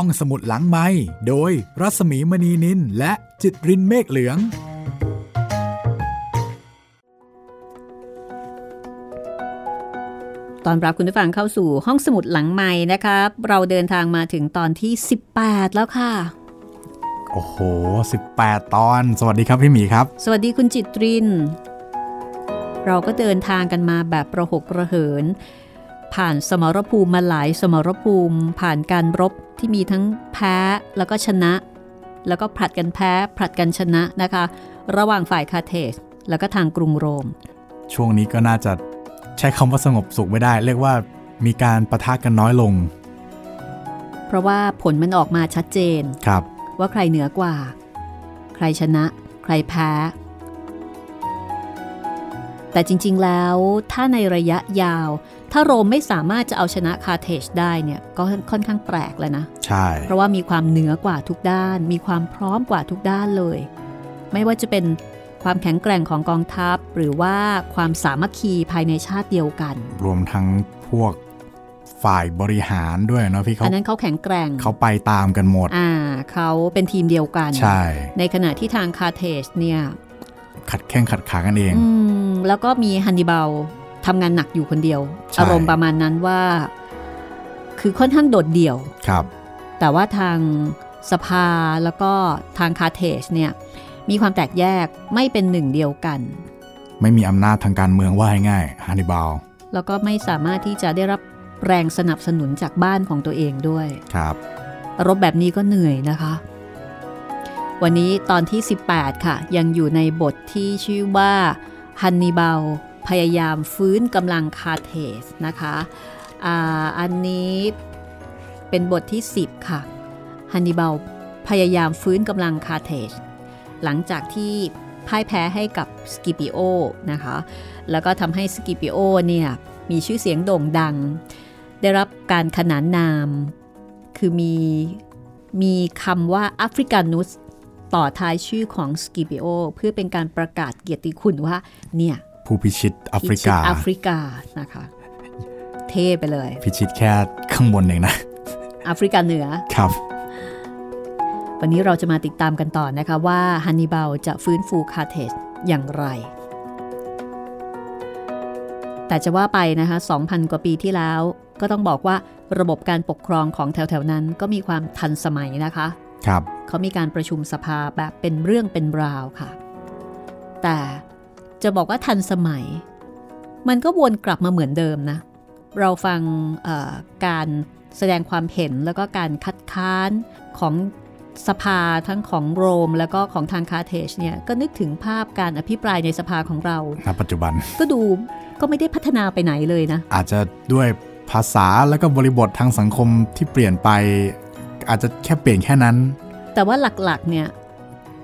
ห้องสมุดหลังไม้โดยรัสมีมณีนินและจิตรินเมฆเหลือง ตอนรับคุณผู้ฟังเข้าสู่ห้องสมุดหลังไม้นะครับ เราเดินทางมาถึงตอนที่ 18 แล้วค่ะ โอ้โห 18 ตอน สวัสดีครับพี่หมีครับ สวัสดีคุณจิตริน เราก็เดินทางกันมาแบบประหกประเหิน ผ่านสมรภูมิมาหลายสมรภูมิ ผ่านการรบที่มีทั้งแพ้แล้วก็ชนะ แล้วก็ผลัดกันแพ้ผลัดกันชนะนะคะ ระหว่างฝ่ายคาเทสแล้วก็ทางกรุงโรม ช่วงนี้ก็น่าจะใช้คำว่าสงบสุขไม่ได้ เรียกว่ามีการประทะกันน้อยลง เพราะว่าผลมันออกมาชัดเจนครับ ว่าใครเหนือกว่า ใครชนะ ใครแพ้ แต่จริง ๆ แล้วถ้าในระยะยาว ถ้าโรมไม่สามารถจะเอาชนะคาเทจได้เนี่ยก็ค่อนข้างแปลกแล้วนะ ใช่ เพราะว่ามีความเหนือกว่าทุกด้าน มีความพร้อมกว่าทุกด้านเลย ไม่ว่าจะเป็นความแข็งแกร่งของกองทัพ หรือว่าความสามัคคีภายในชาติเดียวกัน รวมทั้งพวกฝ่ายบริหารด้วยเนาะพี่เขาอันนั้นเขาแข็งแกร่งเขาไปตามกันหมด อ่าเขาเป็นทีมเดียวกันใช่ ในขณะที่ทางคาเทจเนี่ยขัดแข้งขัดขากันเองอืมแล้วก็มีฮันนิบาล ทำงานหนักอยู่คนเดียวใช่อารมณ์ประมาณนั้นว่า คือค่อนข้างโดดเดี่ยวครับ แต่ว่าทางสภาแล้วก็ทางคาเทจเนี่ยมีความแตกแยกไม่เป็นหนึ่งเดียวกัน ไม่มีอำนาจทางการเมืองว่าให้ง่ายฮันนิบาลแล้วก็ไม่สามารถที่จะได้รับแรงสนับสนุนจากบ้านของตัวเองด้วยครับ รบแบบนี้ก็เหนื่อยนะคะ วันนี้ตอนที่ 18 ค่ะ ยังอยู่ในบทที่ชื่อว่าฮันนิบาล พยายามฟื้นกำลังคาร์เธจนะคะอาอันนี้เป็นบทที่ 10 ค่ะฮันนิบาลพยายามฟื้นกำลังคาร์เธจหลังจากที่พ่ายแพ้ให้กับสกิปิโอนะคะ แล้วก็ทำให้สกิปิโอเนี่ยมีชื่อเสียงโด่งดัง ได้รับการขนานนาม คือมีมีคำว่าแอฟริกานุสต่อท้ายชื่อของสกิปิโอเพื่อเป็นการประกาศเกียรติคุณว่าเนี่ย ผู้พิชิตแอฟริกาพิชิตแอฟริกานะคะ เท่ไปเลย พิชิตแค่ข้างบนเองนะแอฟริกาเหนือครับ วันนี้เราจะมาติดตามกันต่อนะคะว่าฮันนิบาลจะฟื้นฟูคาร์เธจอย่างไร แต่จะว่าไปนะคะ 2,000 กว่าปีที่แล้ว ก็ต้องบอกว่าระบบการปกครองของแถวๆนั้นก็มีความทันสมัยนะคะครับเขามีการประชุมสภาแบบเป็นเรื่องเป็นราวค่ะ แต่ จะบอกว่าทันสมัย มันก็วนกลับมาเหมือนเดิมนะ เราฟังเอ่อการแสดงความเห็นแล้วก็การคัดค้านของสภาทั้งของโรม แล้วก็ของทางคาเทจเนี่ยก็นึกถึงภาพการอภิปรายในสภาของเราณปัจจุบันก็ดูก็ไม่ได้พัฒนาไปไหนเลยนะ อาจจะด้วยภาษาแล้วก็บริบททางสังคมที่เปลี่ยนไป อาจจะแค่เปลี่ยนแค่นั้น แต่ว่าหลักๆเนี่ย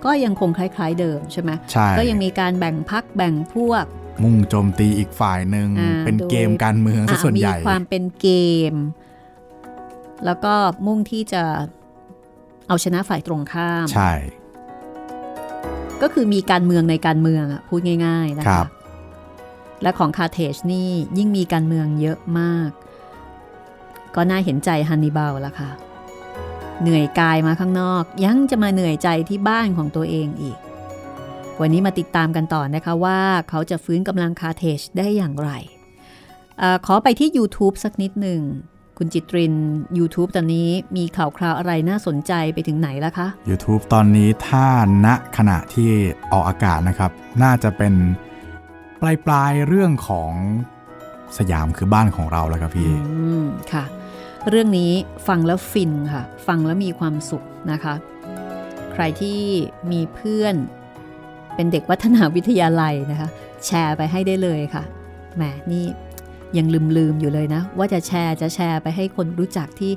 ก็ยังคงคล้ายๆเดิมใช่ไหมใช่ก็ยังมีการแบ่งพักแบ่งพวก มุ่งโจมตีอีกฝ่ายหนึ่งอ่าเป็นโดยเกมการเมืองซะส่วนใหญ่มีความเป็นเกม แล้วก็มุ่งที่จะเอาชนะฝ่ายตรงข้ามใช่ ก็คือมีการเมืองในการเมืองอะพูดง่าย ๆ นะครัคะบและของคาเทจนี่ยิ่งมีการเมืองเยอะมาก ก็น่าเห็นใจฮันนิบาลละค่ะ เหนื่อยกายมาข้างนอก ยังจะมาเหนื่อยใจที่บ้านของตัวเองอีก วันนี้มาติดตามกันต่อนะคะว่าเขาจะฟื้นกำลังคาเทจได้อย่างไรเออขอไปที่ YouTube สักนิดหนึ่ง คุณจิตริน YouTube ตอนนี้มีข่าวคราวอะไรน่าสนใจไปถึงไหนแล้วคะ YouTube ตอนนี้ถ้าณขณะที่ออกอากาศนะครับ น่าจะเป็นปลายปลายๆเรื่องของสยามคือบ้านของเราแล้วครับพี่อืมค่ะ เรื่องนี้ฟังแล้วฟินค่ะ ฟังแล้วมีความสุขนะคะ ใครที่มีเพื่อนเป็นเด็กวัฒนาวิทยาลัยนะคะ แชร์ไปให้ได้เลยค่ะแหมนี่ยังลืมลืมๆอยู่เลยนะ ว่าจะแชร์จะแชร์ไปให้คนรู้จักที่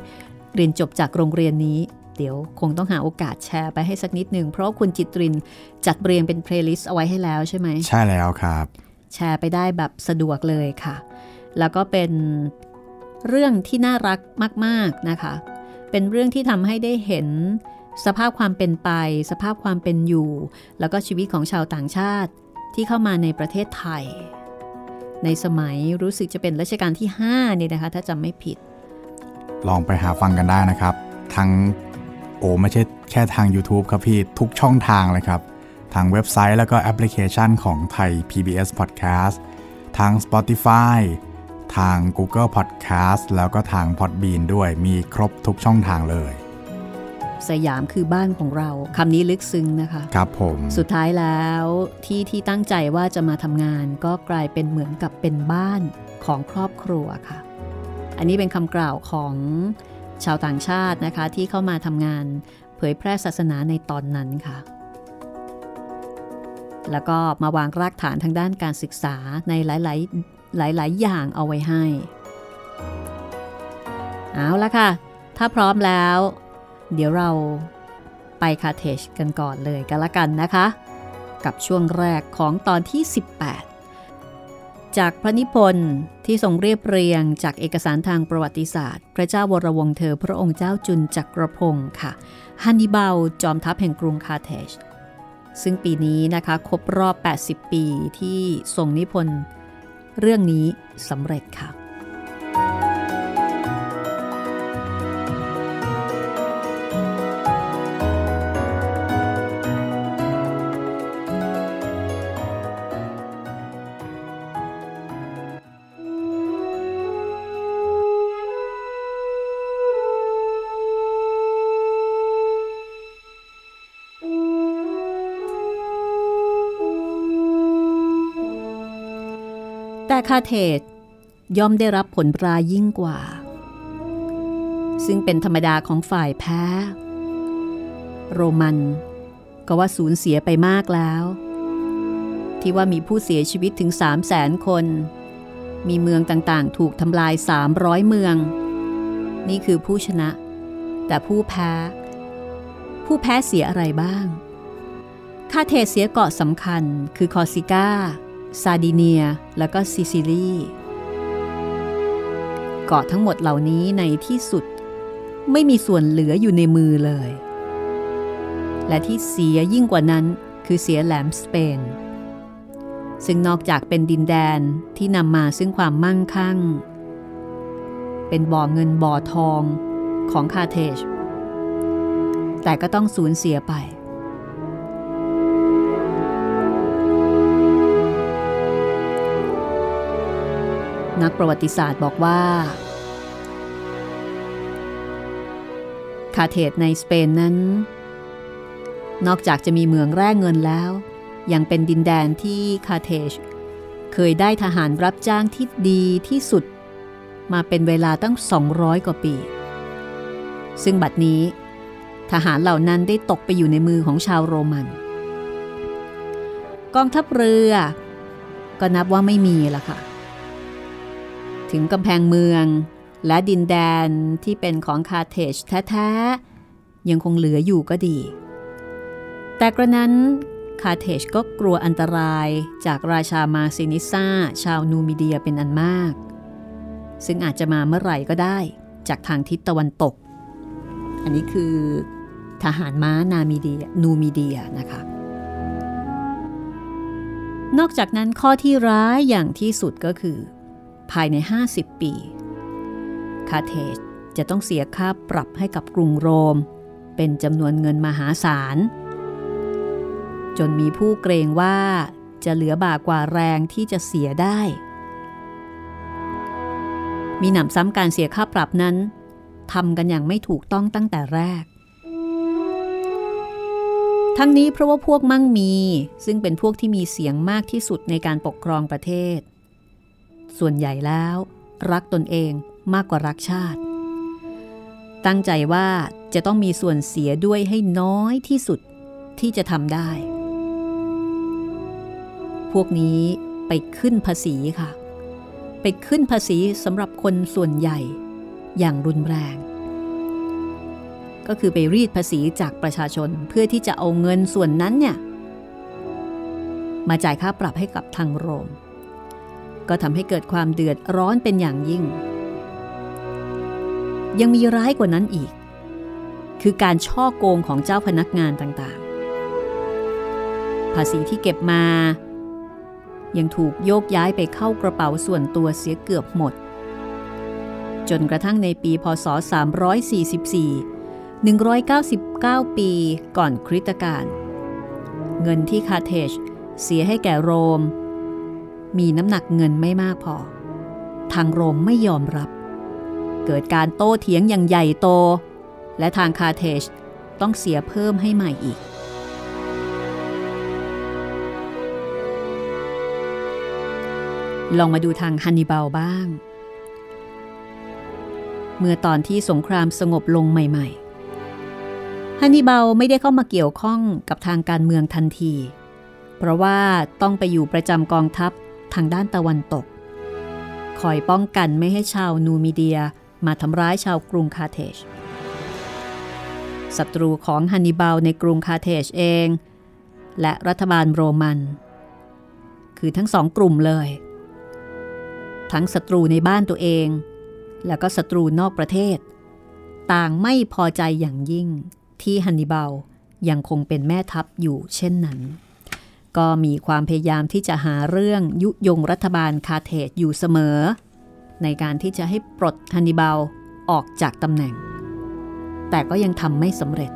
เรียนจบจากโรงเรียนนี้ เดี๋ยวคงต้องหาโอกาสแชร์ไปให้สักนิดหนึ่งเพราะว่าคุณจิตรินจัดเรียงเป็น playlist เอาไว้ให้แล้วใช่ไหมใช่แล้วครับ แชร์ไปได้แบบสะดวกเลยค่ะ แล้วก็เป็น เรื่องที่น่ารักมาก ๆนะคะ เป็นเรื่องที่ทำให้ได้เห็นสภาพความเป็นไป สภาพความเป็นอยู่ แล้วก็ชีวิตของชาวต่างชาติที่เข้ามาในประเทศไทย ในสมัยรู้สึกจะเป็นรัชกาลที่5เนี่ยนะคะ ถ้าจำไม่ผิด ลองไปหาฟังกันได้นะครับ ทั้งโอ้ไม่ใช่แค่ทาง YouTube ครับพี่ ทุกช่องทางเลยครับ ทางเว็บไซต์แล้วก็แอปพลิเคชันของไทย PBS Podcast ทาง Spotify ทาง Google Podcast แล้วก็ทาง Podbean ด้วยมีครบทุกช่องทางเลย สยามคือบ้านของเราคำนี้ลึกซึ้งนะคะ ครับผม สุดท้ายแล้วที่ที่ตั้งใจว่าจะมาทำงาน ก็กลายเป็นเหมือนกับเป็นบ้านของครอบครัวค่ะ อันนี้เป็นคำกล่าวของชาวต่างชาตินะคะ ที่เข้ามาทำงานเผยแพร่ศาสนาในตอนนั้นค่ะ แล้วก็มาวางรากฐานทางด้านการศึกษาในหลายๆ หลาย ๆ อย่างเอาไว้ให้ เอาละค่ะ ถ้าพร้อมแล้ว เดี๋ยวเราไปคาเทจกันก่อนเลยกันละกันนะคะ กับช่วงแรกของตอนที่ 18 จากพระนิพนธ์ที่ทรงเรียบเรียงจากเอกสารทางประวัติศาสตร์ พระเจ้าวรวงเธอพระองค์เจ้าจุนจักรพงศ์ค่ะฮันนิบาลจอมทัพแห่งกรุงคาเทจซึ่งปีนี้นะคะครบรอบ 80 ปีที่ทรงนิพนธ์ เรื่องนี้สำเร็จค่ะ แต่คาเทศย่อมได้รับผลปรายิ่งกว่า ซึ่งเป็นธรรมดาของฝ่ายแพ้ โรมันก็ว่าสูญเสียไปมากแล้ว ที่ว่ามีผู้เสียชีวิตถึง 3 0 0แสนคน มีเมืองต่างๆ ถูกทำลาย 300 เมือง นี่คือผู้ชนะ แต่ผู้แพ้ ผู้แพ้เสียอะไรบ้าง คาร์เธจเสียเกาะสำคัญคือคอร์ซิกา ซาร์ดิเนีย และก็ซิซิลีเกาะทั้งหมดเหล่านี้ในที่สุด ไม่มีส่วนเหลืออยู่ในมือเลย และที่เสียยิ่งกว่านั้นคือเสียแหลมสเปน ซึ่งนอกจากเป็นดินแดนที่นำมาซึ่งความมั่งคั่ง เป็นบ่อเงินบ่อทองของคาร์เธจแต่ก็ต้องสูญเสียไป นักประวัติศาสตร์บอกว่า คาเทตในสเปนนั้น นอกจากจะมีเมืองแร่เงินแล้ว ยังเป็นดินแดนที่คาเทจเคยได้ทหารรับจ้างที่ดีที่สุด มาเป็นเวลาตั้ง 200 กว่าปี ซึ่งบัดนี้ ทหารเหล่านั้นได้ตกไปอยู่ในมือของชาวโรมัน กองทัพเรือ ก็นับว่าไม่มีละค่ะ ถึงกำแพงเมือง และดินแดนที่เป็นของคาเทจแท้ๆ ยังคงเหลืออยู่ก็ดี แต่กระนั้นคาเทจก็กลัวอันตรายจากราชามาซินิซ่า ชาวนูมิเดียเป็นอันมาก ซึ่งอาจจะมาเมื่อไหร่ก็ได้จากทางทิศตะวันตก อันนี้คือ ทหารม้านามิเดียนูมิเดียนะคะ นอกจากนั้นข้อที่ร้ายอย่างที่สุดก็คือ ภายใน 50 ปี คาเทจจะต้องเสียค่าปรับให้กับกรุงโรม เป็นจำนวนเงินมหาศาล จนมีผู้เกรงว่าจะเหลือบากว่าแรงที่จะเสียได้ มีหนำซ้ำการเสียค่าปรับนั้นทำกันอย่างไม่ถูกต้องตั้งแต่แรก ทั้งนี้เพราะว่าพวกมั่งมี ซึ่งเป็นพวกที่มีเสียงมากที่สุดในการปกครองประเทศ ส่วนใหญ่แล้ว รักตนเองมากกว่ารักชาติ ตั้งใจว่าจะต้องมีส่วนเสียด้วยให้น้อยที่สุดที่จะทำได้ พวกนี้ไปขึ้นภาษีค่ะ ไปขึ้นภาษีสำหรับคนส่วนใหญ่อย่างรุนแรง ก็คือไปรีดภาษีจากประชาชนเพื่อที่จะเอาเงินส่วนนั้นเนี่ย มาจ่ายค่าปรับให้กับทางโรม ก็ทำให้เกิดความเดือดร้อนเป็นอย่างยิ่ง ยังมีร้ายกว่านั้นอีก คือการช่อโกงของเจ้าพนักงานต่างๆ ภาษีที่เก็บมา ยังถูกโยกย้ายไปเข้ากระเป๋าส่วนตัวเสียเกือบหมด จนกระทั่งในปีพศ 344 199 ปีก่อนคริสตกาลเงินที่คาเทจเสียให้แก่โรม มีน้ำหนักเงินไม่มากพอ ทางโรมไม่ยอมรับ เกิดการโต้เถียงอย่างใหญ่โต และทางคาเทจต้องเสียเพิ่มให้ใหม่อีก ลองมาดูทางฮันนิบาลบ้าง เมื่อตอนที่สงครามสงบลงใหม่ๆ ฮันนิบาลไม่ได้เข้ามาเกี่ยวข้องกับทางการเมืองทันที เพราะว่าต้องไปอยู่ประจำกองทัพ ทางด้านตะวันตก คอยป้องกันไม่ให้ชาวนูมิเดียมาทำร้ายชาวกรุงคาเทจศัตรูของฮันนิบาลในกรุงคาเทจเอง และรัฐบาลโรมัน คือทั้งสองกลุ่มเลย ทั้งศัตรูในบ้านตัวเอง และก็ศัตรูนอกประเทศ ต่างไม่พอใจอย่างยิ่งที่ฮันนิบาลยังคงเป็นแม่ทัพอยู่เช่นนั้น ก็มีความพยายามที่จะหาเรื่องยุยงรัฐบาลคาเทจอยู่เสมอ ในการที่จะให้ปลดฮันนิบาลออกจากตำแหน่ง แต่ก็ยังทำไม่สำเร็จ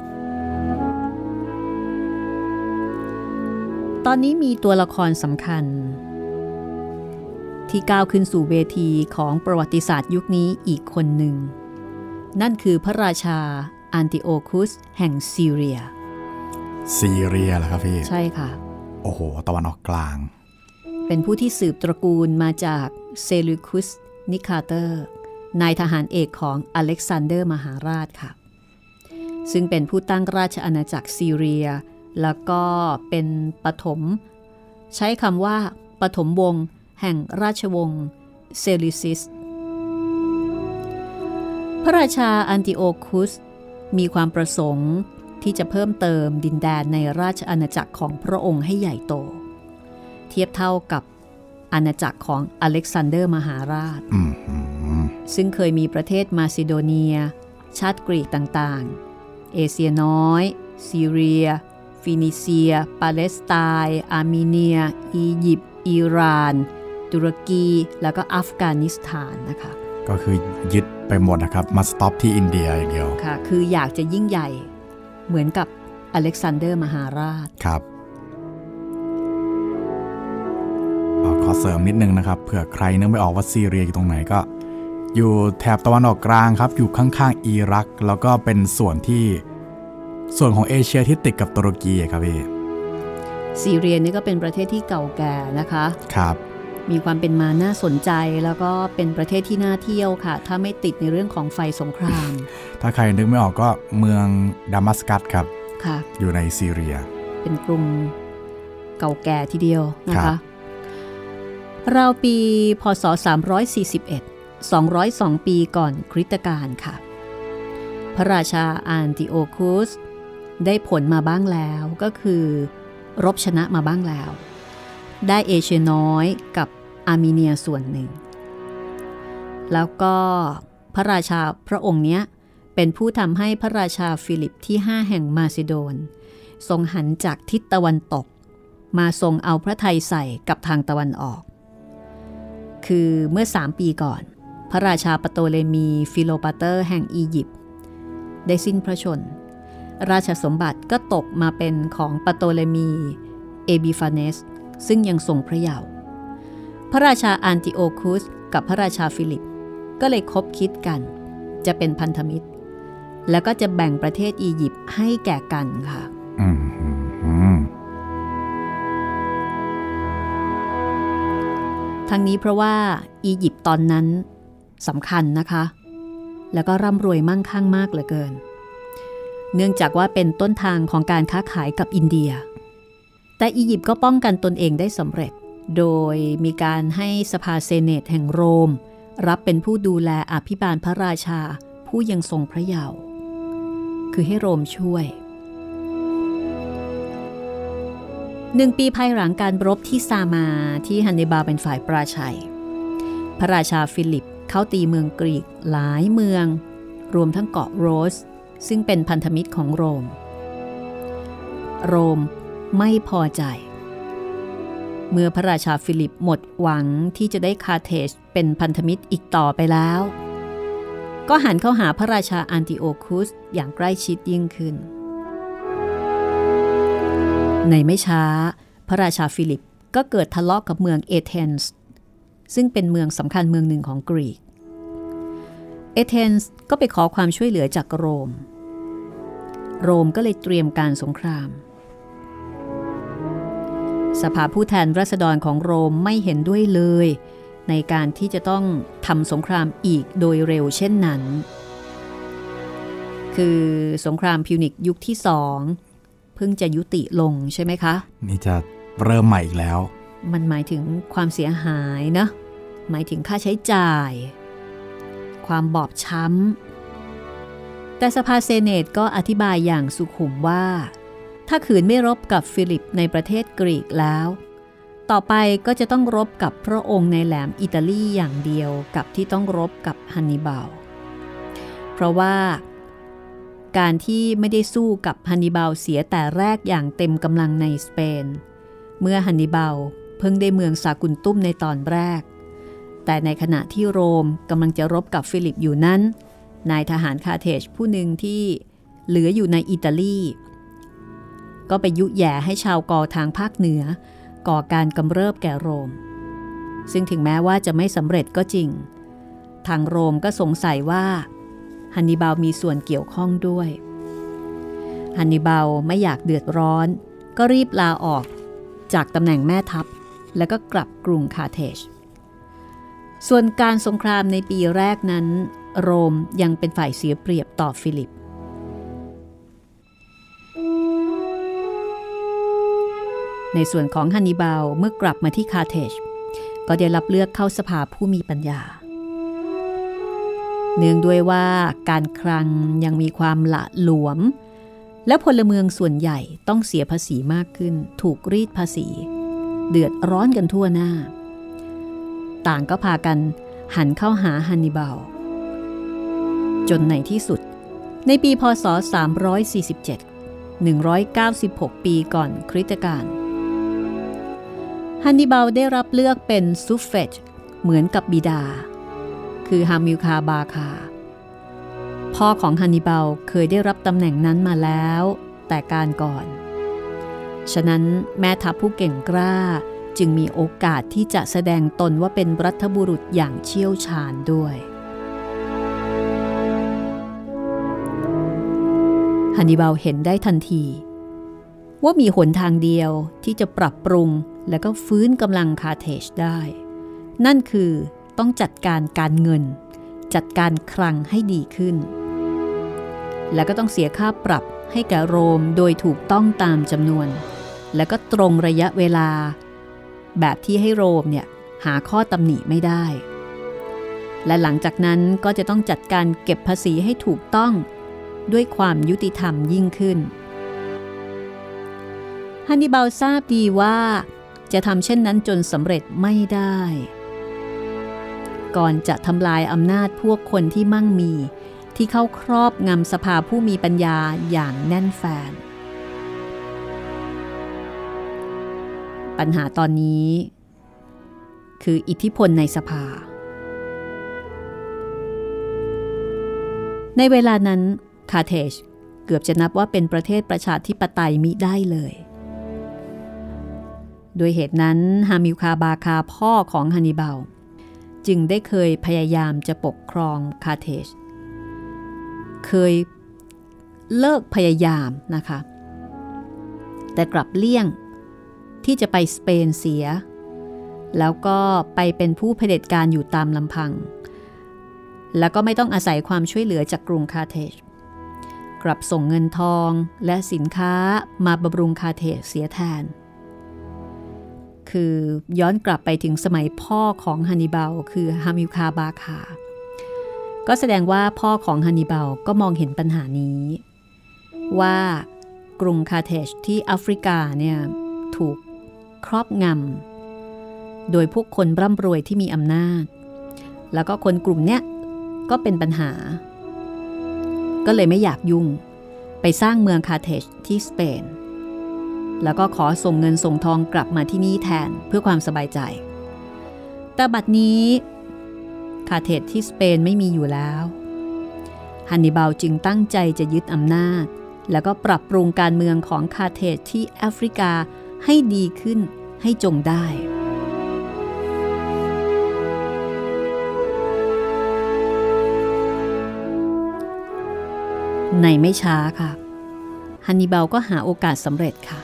ตอนนี้มีตัวละครสำคัญ ที่ก้าวขึ้นสู่เวทีของประวัติศาสตร์ยุคนี้อีกคนหนึ่ง นั่นคือพระราชาอันติโอคุสแห่งซีเรีย ซีเรียเหรอครับพี่ ใช่ค่ะ โอ้โห ตะวันออกกลาง เป็นผู้ที่สืบตระกูลมาจากเซลูคุสนิคาเตอร์ นายทหารเอกของอเล็กซานเดอร์มหาราชค่ะ ซึ่งเป็นผู้ตั้งราชอาณาจักรซีเรีย แล้วก็เป็นปฐม ใช้คำว่าปฐมวงศ์แห่งราชวงศ์เซลิซิส พระราชาอันติโอคุสมีความประสงค์ ที่จะเพิ่มเติมดินแดนในราชอาณาจักรของพระองค์ให้ใหญ่โต เทียบเท่ากับอาณาจักรของอเล็กซานเดอร์มหาราช ซึ่งเคยมีประเทศมาซิโดเนีย ชาติกรีกต่างๆ เอเชียน้อย ซีเรีย ฟินิเซีย ปาเลสไตน์ อาร์เมเนีย อียิปต์ อิหร่าน ตุรกี แล้วก็อัฟกานิสถานนะคะ ก็คือยึดไปหมดนะครับ มา stop ที่อินเดียอย่างเดียว ค่ะ คืออยากจะยิ่งใหญ่ เหมือนกับอเล็กซานเดอร์มหาราชครับขอเสริมนิดนึงนะครับเผื่อใครนึกไม่ออกว่าซีเรียอยู่ตรงไหนก็ อยู่แถบตะวันออกกลางครับ อยู่ข้างๆอิรัก แล้วก็เป็นส่วนที่ส่วนของเอเชียที่ติดกับตุรกีครับพี่ซีเรียนี่ก็เป็นประเทศที่เก่าแก่นะคะ ครับ มีความเป็นมาน่าสนใจแล้วก็เป็นประเทศที่น่าเที่ยวค่ะ ถ้าไม่ติดในเรื่องของไฟสงคราม ถ้าใครนึกไม่ออกก็เมืองดามัสกัสครับค่ะ อยู่ในซีเรีย เป็นกรุงเก่าแก่ทีเดียวนะคะราวปีพศ 341 202 ปีก่อนคริสตกาลค่ะ พระราชาอันติโอคุส ได้ผลมาบ้างแล้วก็คือ รบชนะมาบ้างแล้ว ได้เอเชียน้อยกับ อาร์เมเนียส่วนหนึ่ง แล้วก็พระราชาพระองค์เนี้ยเป็นผู้ทำให้พระราชาฟิลิปที่ 5 แห่งมาซิโดน ทรงหันจากทิศตะวันตก มาทรงเอาพระทัยใส่กับทางตะวันออก คือเมื่อ 3 ปีก่อน พระราชาปโตเลมีฟิโลปาเตอร์แห่งอียิปต์ได้สิ้นพระชนม์ ราชสมบัติก็ตกมาเป็นของปโตเลมีเอปิฟาเนสซึ่งยังทรงพระเยาว์ พระราชาอันติโอคุสกับพระราชาฟิลิป ก็เลยคบคิดกัน จะเป็นพันธมิตร แล้วก็จะแบ่งประเทศอียิปต์ให้แก่กันค่ะทั้งนี้เพราะว่าอียิปต์ตอนนั้นสำคัญนะคะ แล้วก็ร่ำรวยมั่งคั่งมากเหลือเกิน เนื่องจากว่าเป็นต้นทางของการค้าขายกับอินเดีย แต่อียิปต์ก็ป้องกันตนเองได้สำเร็จ โดยมีการให้สภาเซเนตแห่งโรม รับเป็นผู้ดูแลอภิบาลพระราชาผู้ยังทรงพระเยาว์คือให้โรมช่วยหนึ่งปีภายหลังการรบที่ซามาที่ฮันนิบาลเป็นฝ่ายปราชัย พระราชาฟิลิปเขาตีเมืองกรีกหลายเมือง รวมทั้งเกาะโรดส์ ซึ่งเป็นพันธมิตรของโรม โรมไม่พอใจ เมื่อพระราชาฟิลิปหมดหวังที่จะได้คาร์เธจเป็นพันธมิตรอีกต่อไปแล้ว ก็หันเข้าหาพระราชาอันติโอคุสอย่างใกล้ชิดยิ่งขึ้น ในไม่ช้า พระราชาฟิลิปก็เกิดทะเลาะกกับเมืองเอเธนส์ซึ่งเป็นเมืองสำคัญเมืองหนึ่งของกรีก เอเธนส์ก็ไปขอความช่วยเหลือจากโรม โรมก็เลยเตรียมการสงคราม สภาผู้แทนรัษฎรของโรมไม่เห็นด้วยเลย ในการที่จะต้องทำสงครามอีกโดยเร็วเช่นนั้น คือสงครามพิวนิกยุคที่สองเพิ่งจะยุติลงใช่ไหมคะ นี่จะเริ่มใหม่อีกแล้ว มันหมายถึงความเสียหายนะ หมายถึงค่าใช้จ่าย ความบอบช้ำแต่สภาเซเนตก็อธิบายอย่างสุขุมว่า ถ้าขืนไม่รบกับฟิลิปในประเทศกรีกแล้ว ต่อไปก็จะต้องรบกับพระองค์ในแหลมอิตาลีอย่างเดียวกับที่ต้องรบกับฮันนิบาล เพราะว่าการที่ไม่ได้สู้กับฮันนิบาลเสียแต่แรกอย่างเต็มกำลังในสเปน เมื่อฮันนิบาลเพิ่งได้เมืองซากุนตุ้มในตอนแรก แต่ในขณะที่โรมกำลังจะรบกับฟิลิปอยู่นั้น นายทหารคาเทจผู้หนึ่งที่เหลืออยู่ในอิตาลี ก็ไปยุแย่ให้ชาวกอทางภาคเหนือ ก่อการกำเริบแก่โรม ซึ่งถึงแม้ว่าจะไม่สำเร็จก็จริง ทางโรมก็สงสัยว่าฮันนิบาลมีส่วนเกี่ยวข้องด้วยฮันนิบาลไม่อยากเดือดร้อน ก็รีบลาออกจากตำแหน่งแม่ทัพ แล้วก็กลับกรุงคาเทจส่วนการสงครามในปีแรกนั้น โรมยังเป็นฝ่ายเสียเปรียบต่อฟิลิป ในส่วนของฮันนิบาลเมื่อกลับมาที่คาเทจก็ได้รับเลือกเข้าสภาผู้มีปัญญา เนื่องด้วยว่าการคลังยังมีความละหลวม และพลเมืองส่วนใหญ่ต้องเสียภาษีมากขึ้น ถูกรีดภาษี เดือดร้อนกันทั่วหน้า ต่างก็พากันหันเข้าหาฮันนิบาล จนในที่สุด ในปีพศ 347 196 ปีก่อนคริสตกาล ฮันนิบาลได้รับเลือกเป็นซูเฟจเหมือนกับบิดา คือฮามิลคาบาคา พ่อของฮันนิบาลเคยได้รับตำแหน่งนั้นมาแล้ว แต่การก่อน ฉะนั้นแม่ทัพผู้เก่งกล้าจึงมีโอกาสที่จะแสดงตนว่าเป็นรัฐบุรุษอย่างเชี่ยวชาญด้วยฮันนิบาลเห็นได้ทันที ว่ามีหนทางเดียวที่จะปรับปรุงและก็ฟื้นกำลังคาเทจได้ นั่นคือต้องจัดการการเงิน จัดการคลังให้ดีขึ้น แล้วก็ต้องเสียค่าปรับให้แก่โรมโดยถูกต้องตามจำนวน แล้วก็ตรงระยะเวลา แบบที่ให้โรมเนี่ยหาข้อตำหนิไม่ได้ และหลังจากนั้นก็จะต้องจัดการเก็บภาษีให้ถูกต้องด้วยความยุติธรรมยิ่งขึ้น ฮันนิบาลทราบดีว่าจะทำเช่นนั้นจนสำเร็จไม่ได้ ก่อนจะทำลายอำนาจพวกคนที่มั่งมีที่เข้าครอบงำสภาผู้มีปัญญาอย่างแน่นแฟน ปัญหาตอนนี้ คืออิทธิพลในสภา ในเวลานั้นคาเทจเกือบจะนับว่าเป็นประเทศประชาธิปไตยมิได้เลย ด้วยเหตุนั้นฮามิลคาบาคาพ่อของฮันนิบาล จึงได้เคยพยายามจะปกครองคาเทจเคยเลิกพยายามนะคะ แต่กลับเลี่ยงที่จะไปสเปนเสีย แล้วก็ไปเป็นผู้เผด็จการอยู่ตามลำพัง แล้วก็ไม่ต้องอาศัยความช่วยเหลือจากกรุงคาเทจกลับส่งเงินทองและสินค้ามาบำรุงคาเทจเสียแทน คือย้อนกลับไปถึงสมัยพ่อของฮันนิบาลคือฮามิลคาบาคา ก็แสดงว่าพ่อของฮันนิบาลก็มองเห็นปัญหานี้ ว่ากรุงคาเทจที่แอฟริกาเนี่ยถูกครอบงำโดยพวกคนร่ำรวยที่มีอำนาจ แล้วก็คนกลุ่มเนี้ยก็เป็นปัญหา ก็เลยไม่อยากยุ่ง ไปสร้างเมืองคาร์เธจที่สเปน แล้วก็ขอส่งเงินส่งทองกลับมาที่นี่แทนเพื่อความสบายใจ แต่บัดนี้คาร์เธจที่สเปนไม่มีอยู่แล้วฮันนิบาลจึงตั้งใจจะยึดอำนาจ แล้วก็ปรับปรุงการเมืองของคาร์เธจที่แอฟริกาให้ดีขึ้นให้จงได้ ในไม่ช้าค่ะฮันนิบาลก็หาโอกาสสำเร็จค่ะ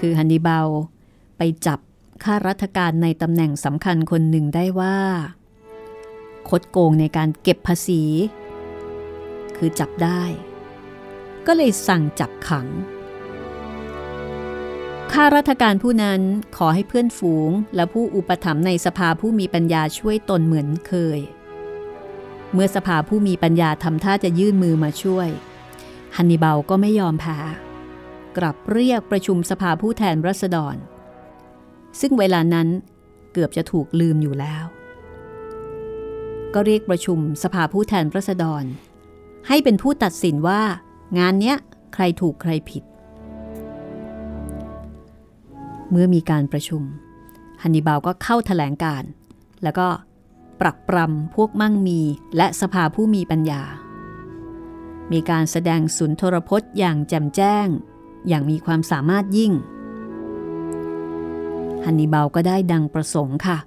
คือฮันนิบาลไปจับข้าราชการในตำแหน่งสำคัญคนหนึ่งได้ว่า คดโกงในการเก็บภาษี คือจับได้ ก็เลยสั่งจับขังข้าราชการผู้นั้นขอให้เพื่อนฝูง และผู้อุปถัมภ์ในสภาผู้มีปัญญาช่วยตนเหมือนเคย เมื่อสภาผู้มีปัญญาทำท่าจะยื่นมือมาช่วย ฮันนิบาลก็ไม่ยอมแพ้ กลับเรียกประชุมสภาผู้แทนรัษฎร ซึ่งเวลานั้นเกือบจะถูกลืมอยู่แล้ว ก็เรียกประชุมสภาผู้แทนรัษฎร ให้เป็นผู้ตัดสินว่า งานเนี้ยใครถูกใครผิด เมื่อมีการประชุมฮันนิบาลก็เข้าถแถลงการ แล้วก็ปรักปรำพวกมั่งมีและสภาผู้มีปัญญา มีการแสดงสุนทรพจน์อย่างแจ่มแจ้ง อย่างมีความสามารถยิ่ง ฮันนีบาลก็ได้ดังประสงค์ค่ะ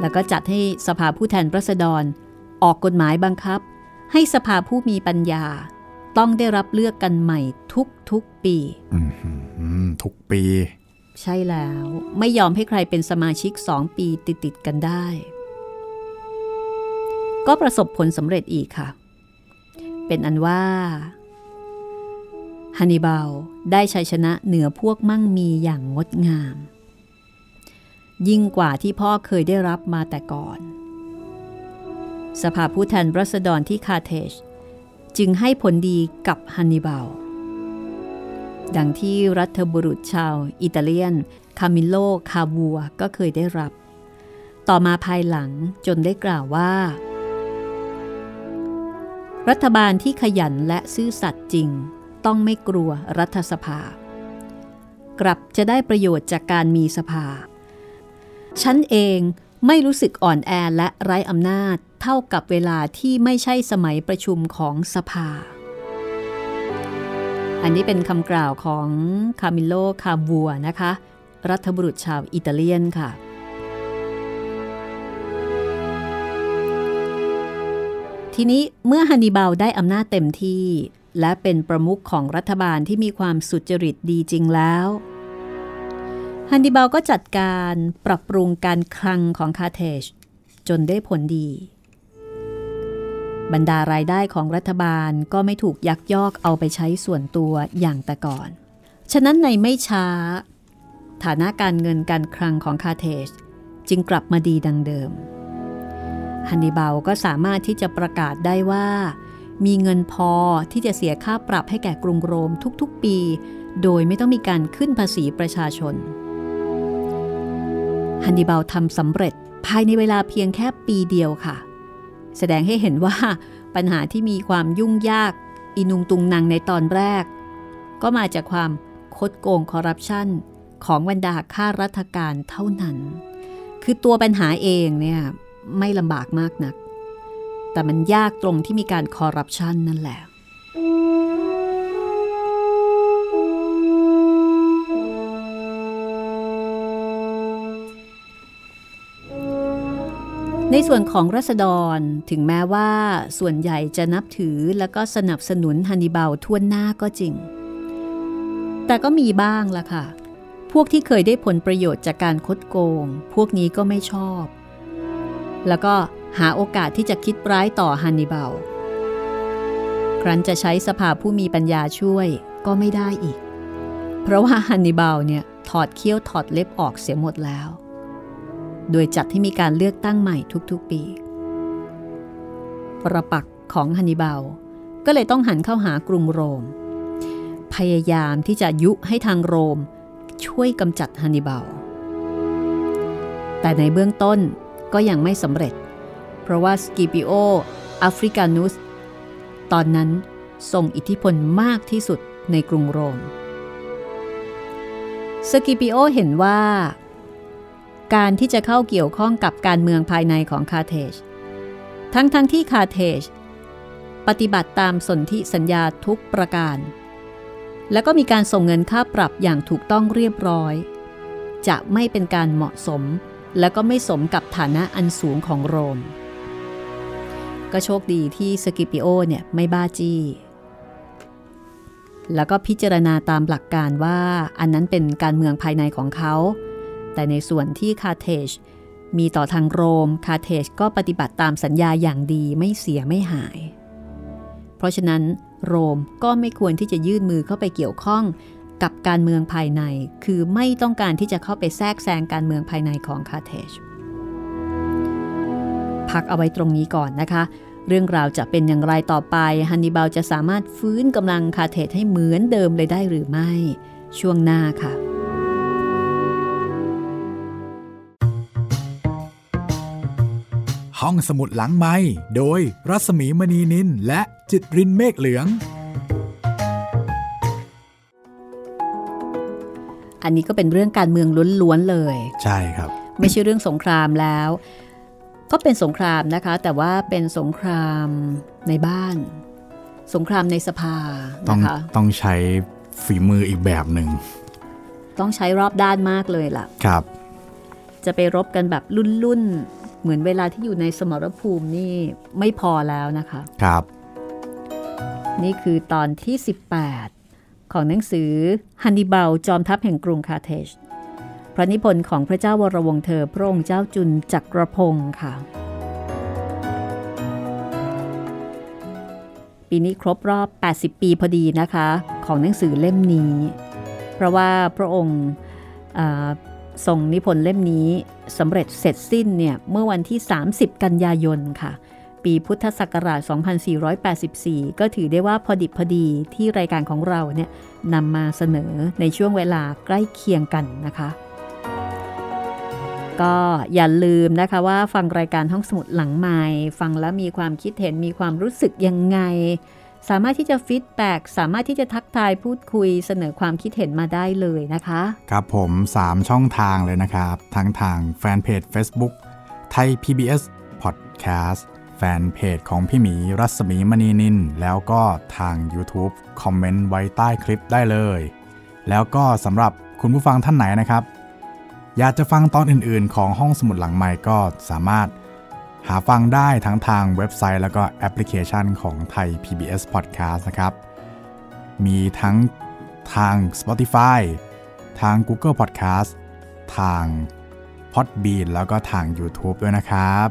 แล้วก็จัดให้สภาผู้แทนรัษฎร ออกกฎหมายบังคับ ให้สภาผู้มีปัญญา ต้องได้รับเลือกกันใหม่ทุกทุกปี ทุกปี ใช่แล้วไม่ยอมให้ใครเป็นสมาชิกสองปีติดติดกันได้ ก็ประสบผลสำเร็จอีกค่ะ เป็นอันว่า ฮันนิบาลได้ชัยชนะเหนือพวกมั่งมีอย่างงดงาม ยิ่งกว่าที่พ่อเคยได้รับมาแต่ก่อน สภาผู้แทนรัษฎรที่คาเทชจึงให้ผลดีกับฮันนิบาล ดังที่รัฐบุรุษชาวอิตาเลียน คามิโล คาบัวก็เคยได้รับ ต่อมาภายหลังจนได้กล่าวว่า รัฐบาลที่ขยันและซื่อสัตย์จริง ต้องไม่กลัวรัฐสภา กลับจะได้ประโยชน์จากการมีสภา ฉันเองไม่รู้สึกอ่อนแอและไร้อำนาจเท่ากับเวลาที่ไม่ใช่สมัยประชุมของสภา อันนี้เป็นคำกล่าวของคามิโล คาบัวนะคะ รัฐบุรุษชาวอิตาเลียนค่ะ ทีนี้เมื่อฮันนิบาลได้อำนาจเต็มที่ และเป็นประมุขของรัฐบาลที่มีความสุจริตดีจริงแล้ว ฮันนิบาลก็จัดการปรับปรุงการคลังของคาเทจจนได้ผลดี บรรดารายได้ของรัฐบาลก็ไม่ถูกยักยอกเอาไปใช้ส่วนตัวอย่างแต่ก่อน ฉะนั้นในไม่ช้า ฐานะการเงินการคลังของคาเทจจึงกลับมาดีดังเดิมฮันนิบาลก็สามารถที่จะประกาศได้ว่า มีเงินพอที่จะเสียค่าปรับให้แก่กรุงโรมทุกๆปี โดยไม่ต้องมีการขึ้นภาษีประชาชน ฮันนิบาลทำสำเร็จภายในเวลาเพียงแค่ปีเดียวค่ะ แสดงให้เห็นว่าปัญหาที่มีความยุ่งยาก อินุงตุงนางในตอนแรก ก็มาจากความคดโกงคอร์รัปชันของบรรดาข้าราชการเท่านั้น คือตัวปัญหาเองเนี่ยไม่ลำบากมากนัก แต่มันยากตรงที่มีการคอร์รัปชันนั่นแหละในส่วนของรัษฎรถึงแม้ว่าส่วนใหญ่จะนับถือแล้วก็สนับสนุนฮันนิบาลทั่วหน้าก็จริง แต่ก็มีบ้างละค่ะ พวกที่เคยได้ผลประโยชน์จากการคดโกง พวกนี้ก็ไม่ชอบ แล้วก็ หาโอกาสที่จะคิดร้ายต่อฮันนิบาล ครั้นจะใช้สภาผู้มีปัญญาช่วยก็ไม่ได้อีก เพราะว่าฮันนิบาลเนี่ยถอดเขี้ยวถอดเล็บออกเสียหมดแล้ว โดยจัดให้มีการเลือกตั้งใหม่ทุกๆปี ประปักของฮันนิบาลก็เลยต้องหันเข้าหากรุงโรม พยายามที่จะยุให้ทางโรม ช่วยกำจัดฮันนิบาล แต่ในเบื้องต้นก็ยังไม่สำเร็จ เพราะว่าสกิปิโอแอฟริกานุส ตอนนั้นทรงอิทธิพลมากที่สุดในกรุงโรม สกิปิโอเห็นว่า การที่จะเข้าเกี่ยวข้องกับการเมืองภายในของคาร์เธจทั้งทั้งที่คาเทจปฏิบัติตามสนธิสัญญาทุกประการ แล้วก็มีการส่งเงินค่าปรับอย่างถูกต้องเรียบร้อย จะไม่เป็นการเหมาะสมและก็ไม่สมกับฐานะอันสูงของโรม ก็โชคดีที่สกิปิโอเนี่ยไม่บ้าจี้ แล้วก็พิจารณาตามหลักการว่าอันนั้นเป็นการเมืองภายในของเขา แต่ในส่วนที่คาเทจมีต่อทางโรมคาเทจก็ปฏิบัติตามสัญญาอย่างดีไม่เสียไม่หาย เพราะฉะนั้นโรมก็ไม่ควรที่จะยื่นมือเข้าไปเกี่ยวข้องกับการเมืองภายใน คือไม่ต้องการที่จะเข้าไปแทรกแซงการเมืองภายในของคาเทจ พักเอาไว้ตรงนี้ก่อนนะคะ เรื่องราวจะเป็นอย่างไรต่อไปฮันนิบาลจะสามารถฟื้นกำลังคาเทจให้เหมือนเดิมเลยได้หรือไม่ ช่วงหน้าค่ะห้องสมุดหลังไม้โดยรัสมีมณีนินและจิตรินเมฆเหลือง อันนี้ก็เป็นเรื่องการเมืองล้วนๆเลย ใช่ครับ ไม่ใช่เรื่องสงครามแล้ว ก็เป็นสงครามนะคะ แต่ว่าเป็นสงครามในบ้าน สงครามในสภาต้องนะคะต้องใช้ฝีมืออีกแบบหนึ่ง ต้องใช้รอบด้านมากเลยล่ะ ครับ จะไปรบกันแบบรุ่นๆ เหมือนเวลาที่อยู่ในสมรภูมินี่ไม่พอแล้วนะคะ ครับ นี่คือตอนที่ 18 ของหนังสือฮันนิบาลจอมทัพแห่งกรุงคาร์เทจ พระนิพนธ์ของพระเจ้าวรวงเธอพระองค์เจ้าจุนจักรพงศ์ค่ะ ปีนี้ครบรอบ 80 ปีพอดีนะคะ ของหนังสือเล่มนี้ เพราะว่าพระองค์อ่าทรงนิพนธ์เล่มนี้สำเร็จเสร็จสิ้นเนี่ย เมื่อวันที่ 30 กันยายนค่ะ ปีพุทธศักราช 2484 ก็ถือได้ว่าพอดิบพอดีที่รายการของเราเนี่ยนำมาเสนอในช่วงเวลาใกล้เคียงกันนะคะ ก็อย่าลืมนะคะว่าฟังรายการห้องสมุดหลังใหม่ฟังแล้วมีความคิดเห็นมีความรู้สึกยังไง สามารถที่จะฟีดแบ็กสามารถที่จะทักทายพูดคุยเสนอความคิดเห็นมาได้เลยนะคะ ครับผม 3 ช่องทางเลยนะครับ ทั้งทางแฟนเพจ Facebook ไทย PBS Podcast แฟนเพจของพี่หมีรัศมีมณีนิน แล้วก็ทาง YouTube คอมเมนต์ไว้ใต้คลิปได้เลย แล้วก็สำหรับคุณผู้ฟังท่านไหนนะครับ อยากจะฟังตอนอื่นๆ ของห้องสมุดหลังใหม่ก็สามารถหาฟังได้ทั้งทางเว็บไซต์แล้วก็แอปพลิเคชันของไทย PBS Podcast นะครับ มีทั้งทาง Spotify ทาง Google Podcast ทาง Podbean แล้วก็ทาง YouTube ด้วยนะครับ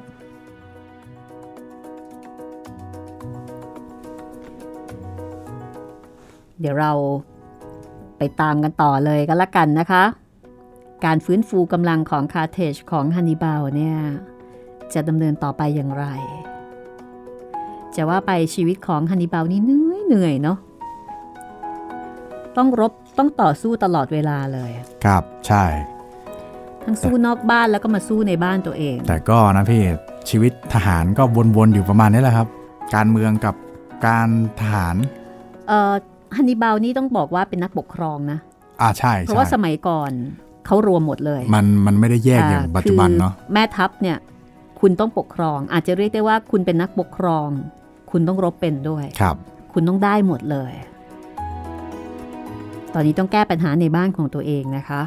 เดี๋ยวเราไปตามกันต่อเลยก็แล้วกันนะคะ การฟื้นฟูกำลังของคาเทจของฮันนิบาลเนี่ยจะดำเนินต่อไปอย่างไร จะว่าไปชีวิตของฮันนิบาลนี่เหนื่อยเหนื่อยเนาะต้องรบต้องต่อสู้ตลอดเวลาเลย ครับใช่ ทั้งสู้นอกบ้านแล้วก็มาสู้ในบ้านตัวเอง แต่ก็นะพี่ชีวิตทหารก็วนๆอยู่ประมาณนี้แหละครับ การเมืองกับการทหารเอ่อฮันนิบาลนี่ต้องบอกว่าเป็นนักปกครองนะอ่าใช่เพราะใช่ว่าสมัยก่อน เขารวมหมดเลย มันมันไม่ได้แยกอย่างอ่ปัจจุบันเนาะคือแม่ทัพเนี่ยคุณต้องปกครอง อาจจะเรียกได้ว่าคุณเป็นนักปกครอง คุณต้องรบเป็นด้วยครับ คุณต้องได้หมดเลย ตอนนี้ต้องแก้ปัญหาในบ้านของตัวเองนะคะ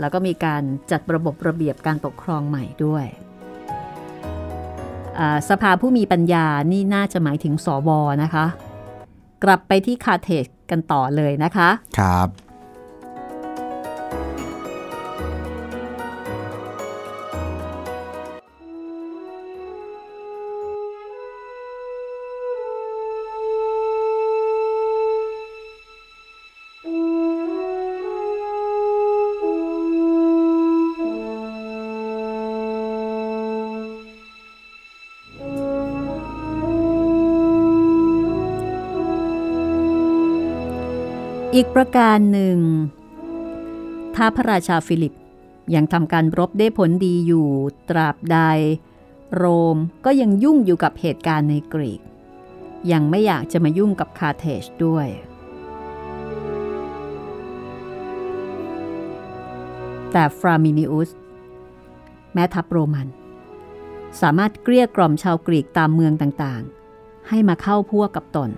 แล้วก็มีการจัดระบบระเบียบการปกครองใหม่ด้วยอ่าสภาผู้มีปัญญานี่น่าจะหมายถึงสวนะคะ กลับไปที่คาเทจกันต่อเลยนะคะ ครับ อีกประการหนึ่ง ถ้าพระราชาฟิลิปยังทำการรบได้ผลดีอยู่ตราบใด โรมก็ยังยุ่งอยู่กับเหตุการณ์ในกรีก ยังไม่อยากจะมายุ่งกับคาร์เธจด้วย แต่ฟรามินิอุส แม่ทัพโรมัน สามารถเกลี้ยกล่อมชาวกรีกตามเมืองต่างๆ ให้มาเข้าพวกกับตน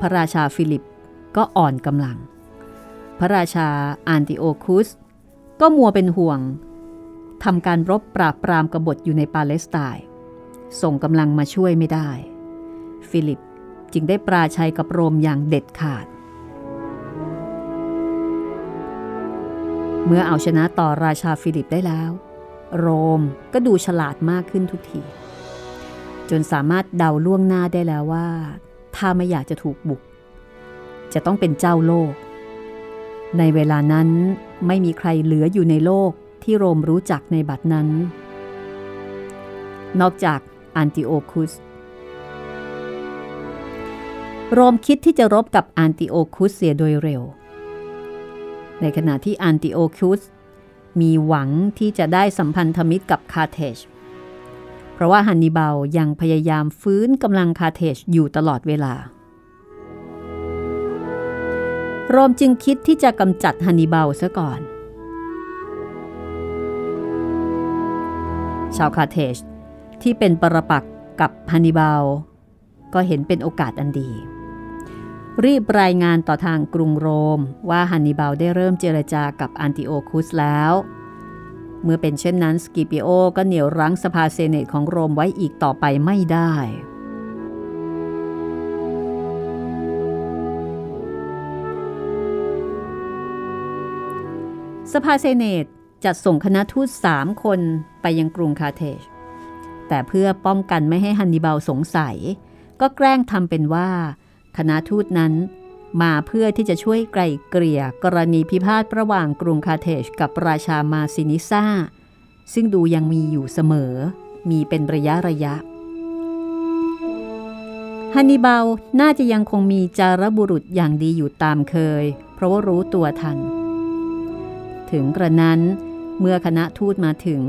พระราชาฟิลิป ก็อ่อนกำลัง พระราชาอันติโอคุส ก็มัวเป็นห่วงทำการรบปราบปรามกบฏอยู่ในปาเลสไตน์ส่งกำลังมาช่วยไม่ได้ ฟิลิปจึงได้ปราชัยกับโรมอย่างเด็ดขาด เมื่อเอาชนะต่อราชาฟิลิปได้แล้ว โรมก็ดูฉลาดมากขึ้นทุกที จนสามารถเดาล่วงหน้าได้แล้วว่า ถ้าไม่อยากจะถูกบุก จะต้องเป็นเจ้าโลก ในเวลานั้นไม่มีใครเหลืออยู่ในโลกที่โรมรู้จักในบัดนั้น นอกจากอันติโอคุส โรมคิดที่จะรบกับอันติโอคุสเสียโดยเร็ว ในขณะที่อันติโอคุสมีหวังที่จะได้สัมพันธมิตรกับคาเทจเพราะว่าฮันนิบาลยังพยายามฟื้นกำลังคาเทจอยู่ตลอดเวลา โรมจึงคิดที่จะกำจัดฮันนิบาลซะก่อน ชาวคาเทจที่เป็นปรปักกับฮันนิบาล ก็เห็นเป็นโอกาสอันดี รีบรายงานต่อทางกรุงโรมว่าฮันนิบาลได้เริ่มเจรจากับอันติโอคุสแล้ว เมื่อเป็นเช่นนั้นสกิปิโอก็เหนี่ยวรั้งสภาเซเนตของโรมไว้อีกต่อไปไม่ได้ สภาเซเนตจัดส่งคณะทูตสามคนไปยังกรุงคาเทจแต่เพื่อป้องกันไม่ให้ฮันนิบาลสงสัย ก็แกล้งทำเป็นว่า คณะทูตนั้นมาเพื่อที่จะช่วยไกล่เกลี่ยกรณีพิพาทระหว่างกรุงคาเทจกับราชามาซินิซาซึ่งดูยังมีอยู่เสมอ มีเป็นระยะระยะฮันนิบาลน่าจะยังคงมีจารบุรุษอย่างดีอยู่ตามเคย เพราะว่ารู้ตัวทัน ถึงกระนั้น เมื่อคณะทูตมาถึง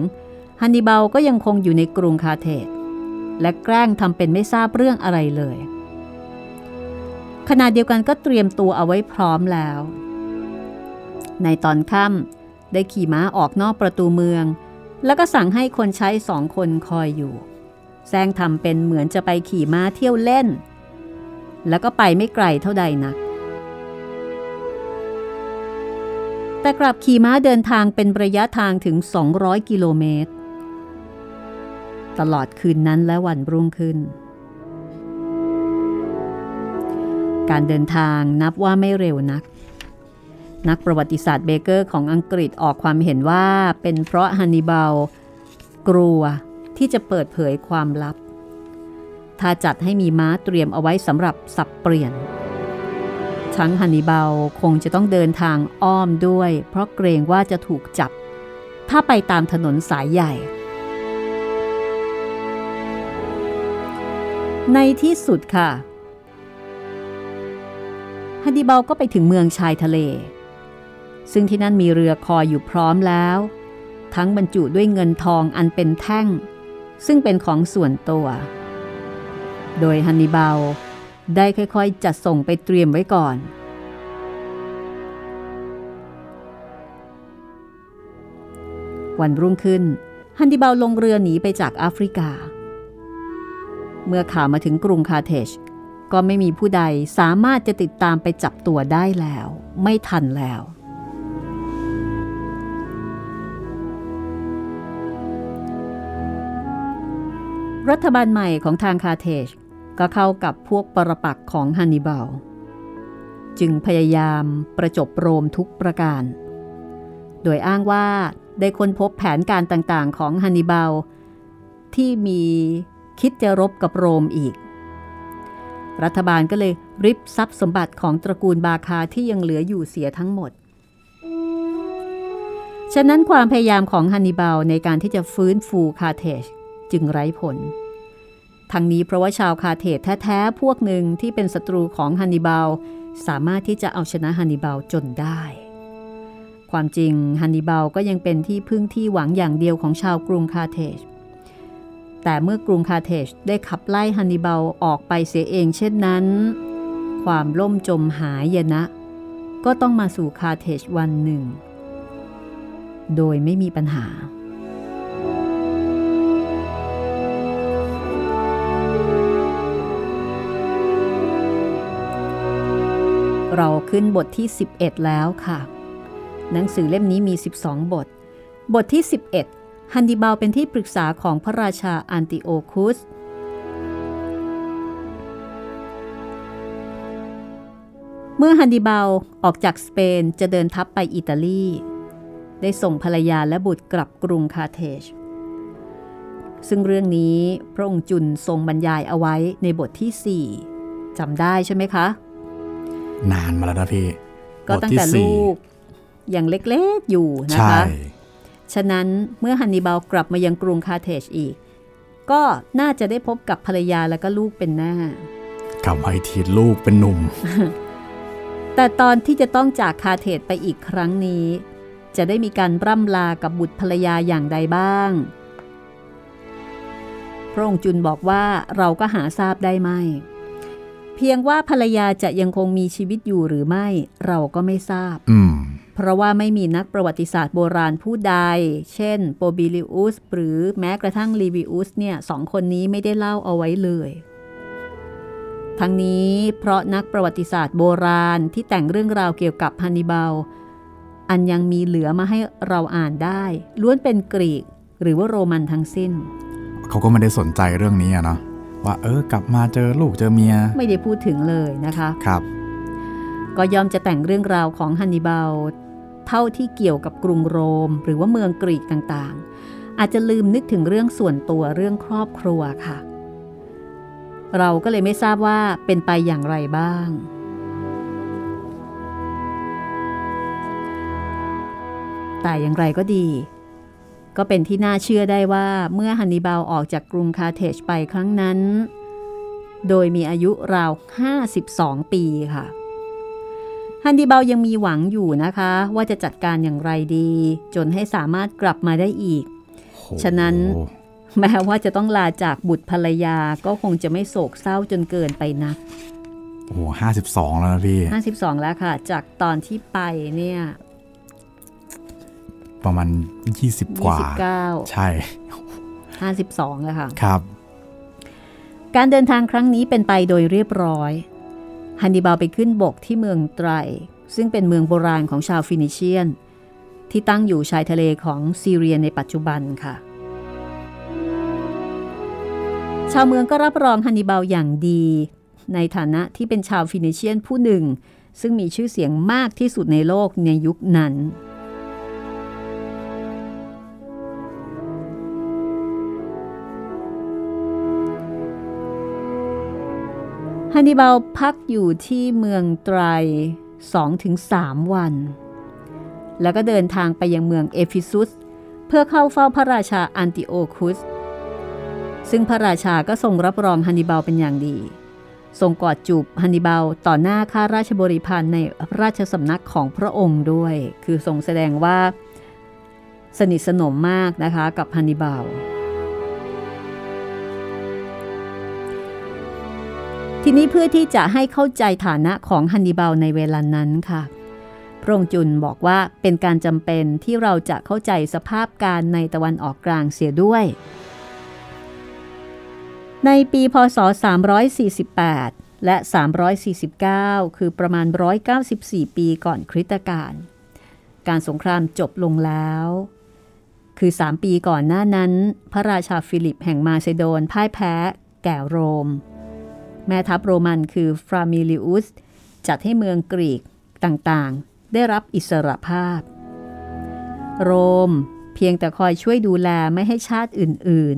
ฮันนิบาลก็ยังคงอยู่ในกรุงคาเทสและแกล้งทำเป็นไม่ทราบเรื่องอะไรเลย ขณะเดียวกันก็เตรียมตัวเอาไว้พร้อมแล้ว ในตอนค่ำได้ขี่ม้าออกนอกประตูเมือง แล้วก็สั่งให้คนใช้สองคนคอยอยู่แซงทำเป็นเหมือนจะไปขี่ม้าเที่ยวเล่น แล้วก็ไปไม่ไกลเท่าใดนัก แต่กลับขี่ม้าเดินทางเป็นระยะทางถึง 200 กิโลเมตร ตลอดคืนนั้นและวันรุ่งขึ้น การเดินทางนับว่าไม่เร็วนัก นักประวัติศาสตร์เบเกอร์ของอังกฤษออกความเห็นว่าเป็นเพราะฮันนิบาลกลัวที่จะเปิดเผยความลับ ถ้าจัดให้มีม้าเตรียมเอาไว้สำหรับสับเปลี่ยน ทั้งฮันนิบาลคงจะต้องเดินทางอ้อมด้วย เพราะเกรงว่าจะถูกจับ ถ้าไปตามถนนสายใหญ่ ในที่สุดค่ะฮันดิบาลก็ไปถึงเมืองชายทะเล ซึ่งที่นั่นมีเรือคอยอยู่พร้อมแล้ว ทั้งบรรจุด้วยเงินทองอันเป็นแท่ง ซึ่งเป็นของส่วนตัว โดยฮันนิบาล ได้ค่อยๆ จัดส่งไปเตรียมไว้ก่อน วันรุ่งขึ้น ฮันดิบาลลงเรือหนีไปจากแอฟริกา เมื่อข่าวมาถึงกรุงคาเทชก็ไม่มีผู้ใดสามารถจะติดตามไปจับตัวได้แล้ว ไม่ทันแล้ว รัฐบาลใหม่ของทางคาเทช ก็เข้ากับพวกปรปักของฮันนิบาล จึงพยายามประจบโรมทุกประการ โดยอ้างว่าได้ค้นพบแผนการต่างๆของฮันนิบาล ที่มีคิดจะรบกับโรมอีก รัฐบาลก็เลยริบทรัพย์สมบัติของตระกูลบาคาที่ยังเหลืออยู่เสียทั้งหมด ฉะนั้นความพยายามของฮันนิบาลในการที่จะฟื้นฟูคาเทจจึงไร้ผล ทั้งนี้เพราะว่าชาวคาเทจแท้ๆ พวกหนึ่งที่เป็นศัตรูของฮันนิบาล สามารถที่จะเอาชนะฮันนิบาลจนได้ ความจริงฮันนิบาลก็ยังเป็นที่พึ่งที่หวังอย่างเดียวของชาวกรุงคาเทจแต่เมื่อกรุงคาเทจได้ขับไล่ฮันนิบาลออกไปเสียเองเช่นนั้น ความล่มจมหายนะ ก็ต้องมาสู่คาเทจวันหนึ่ง โดยไม่มีปัญหา เราขึ้นบทที่ 11 แล้วค่ะ หนังสือเล่มนี้มี 12 บท บทที่ 11 ฮันดิบาลเป็นที่ปรึกษาของพระราชาอันติโอคุส เมื่อฮันดิบาลออกจากสเปนจะเดินทัพไปอิตาลี ได้ส่งภรรยาและบุตรกลับกรุงคาเทจซึ่งเรื่องนี้พระองค์จุนทรงบรรยายเอาไว้ในบทที่ 4จำได้ใช่ไหมคะ นานมาแล้วนะพี่ ก็ตั้งแต่ลูกยังเล็กๆอยู่นะใช่คะ ฉะนั้นเมื่อฮันนิบาลกลับมายังกรุงคาเทจอีก ก็น่าจะได้พบกับภรรยาและก็ลูกเป็นหน้ากลับมาอีกทีลูกเป็นหนุ่ม แต่ตอนที่จะต้องจากคาเทจไปอีกครั้งนี้ จะได้มีการร่ำลากับบุตรภรรยาอย่างใดบ้างพระองค์จุนบอกว่าเราก็หาทราบได้ไม่ เพียงว่าภรรยาจะยังคงมีชีวิตอยู่หรือไม่เราก็ไม่ทราบอืมเพราะว่าไม่มีนักประวัติศาสตร์โบราณผู้ใด เช่นโปบิลิอุสหรือแม้กระทั่งลีวิอุสเนี่ยสองคนนี้ไม่ได้เล่าเอาไว้เลย ทั้งนี้เพราะนักประวัติศาสตร์โบราณที่แต่งเรื่องราวเกี่ยวกับฮันนิบาล อันยังมีเหลือมาให้เราอ่านได้ ล้วนเป็นกรีกหรือว่าโรมันทั้งสิ้น เขาก็ไม่ได้สนใจเรื่องนี้อะเนาะ ว่าเออกลับมาเจอลูกเจอเมีย ไม่ได้พูดถึงเลยนะคะครับก็ยอมจะแต่งเรื่องราวของฮันนิบาลเท่าที่เกี่ยวกับกรุงโรม หรือว่าเมืองกรีกต่างๆ อาจจะลืมนึกถึงเรื่องส่วนตัวเรื่องครอบครัวค่ะ เราก็เลยไม่ทราบว่าเป็นไปอย่างไรบ้าง แต่อย่างไรก็ดี ก็เป็นที่น่าเชื่อได้ว่าเมื่อฮันนิบาลออกจากกรุงคาเทจไปครั้งนั้น โดยมีอายุราว 52 ปีค่ะ ฮันดิบาลยังมีหวังอยู่นะคะ ว่าจะจัดการอย่างไรดี จนให้สามารถกลับมาได้อีก ฉะนั้นแม้ว่าจะต้องลาจากบุตรภรรยาก็คงจะไม่โศกเศร้าจนเกินไปนัก โอ้โหห้าสิบสองแล้วนะพี่52แล้วค่ะ จากตอนที่ไปเนี่ย ประมาณยี่สิบกว่า29ใช่ 52แล้วค่ะ ครับ การเดินทางครั้งนี้เป็นไปโดยเรียบร้อย ฮันนิบาลไปขึ้นบกที่เมืองไตร ซึ่งเป็นเมืองโบราณของชาวฟินิเชียน ที่ตั้งอยู่ชายทะเลของซีเรียในปัจจุบันค่ะ ชาวเมืองก็รับรองฮันนิบาลอย่างดี ในฐานะที่เป็นชาวฟินิเชียนผู้หนึ่ง ซึ่งมีชื่อเสียงมากที่สุดในโลกในยุคนั้น นนิบาลพักอยู่ที่เมืองไตร2-3 วัน แล้วก็เดินทางไปยังเมืองเอฟิซุส เพื่อเข้าเฝ้าพระราชาอันติโอคุส ซึ่งพระราชาก็ทรงรับรองฮันนิบาลเป็นอย่างดี ทรงกอดจูบฮันนิบาลต่อหน้าข้าราชบริพารในราชสำนักของพระองค์ด้วย คือทรงแสดงว่า สนิทสนมมากนะคะกับฮันนิบาล ทีนี้เพื่อที่จะให้เข้าใจฐานะของฮันนิบาลในเวลานั้นค่ะ พระองค์จุนบอกว่าเป็นการจำเป็นที่เราจะเข้าใจสภาพการในตะวันออกกลางเสียด้วย ในปีพศ 348 และ 349 คือประมาณ 194 ปีก่อนคริสตกาลการสงครามจบลงแล้ว คือ 3 ปีก่อนหน้านั้น พระราชาฟิลิปแห่งมาซิโดนพ่ายแพ้แก่โรม แม่ทัพโรมันคือฟรามินิอุสจัดให้เมืองกรีกต่างๆ ได้รับอิสรภาพ โรมเพียงแต่คอยช่วยดูแลไม่ให้ชาติอื่น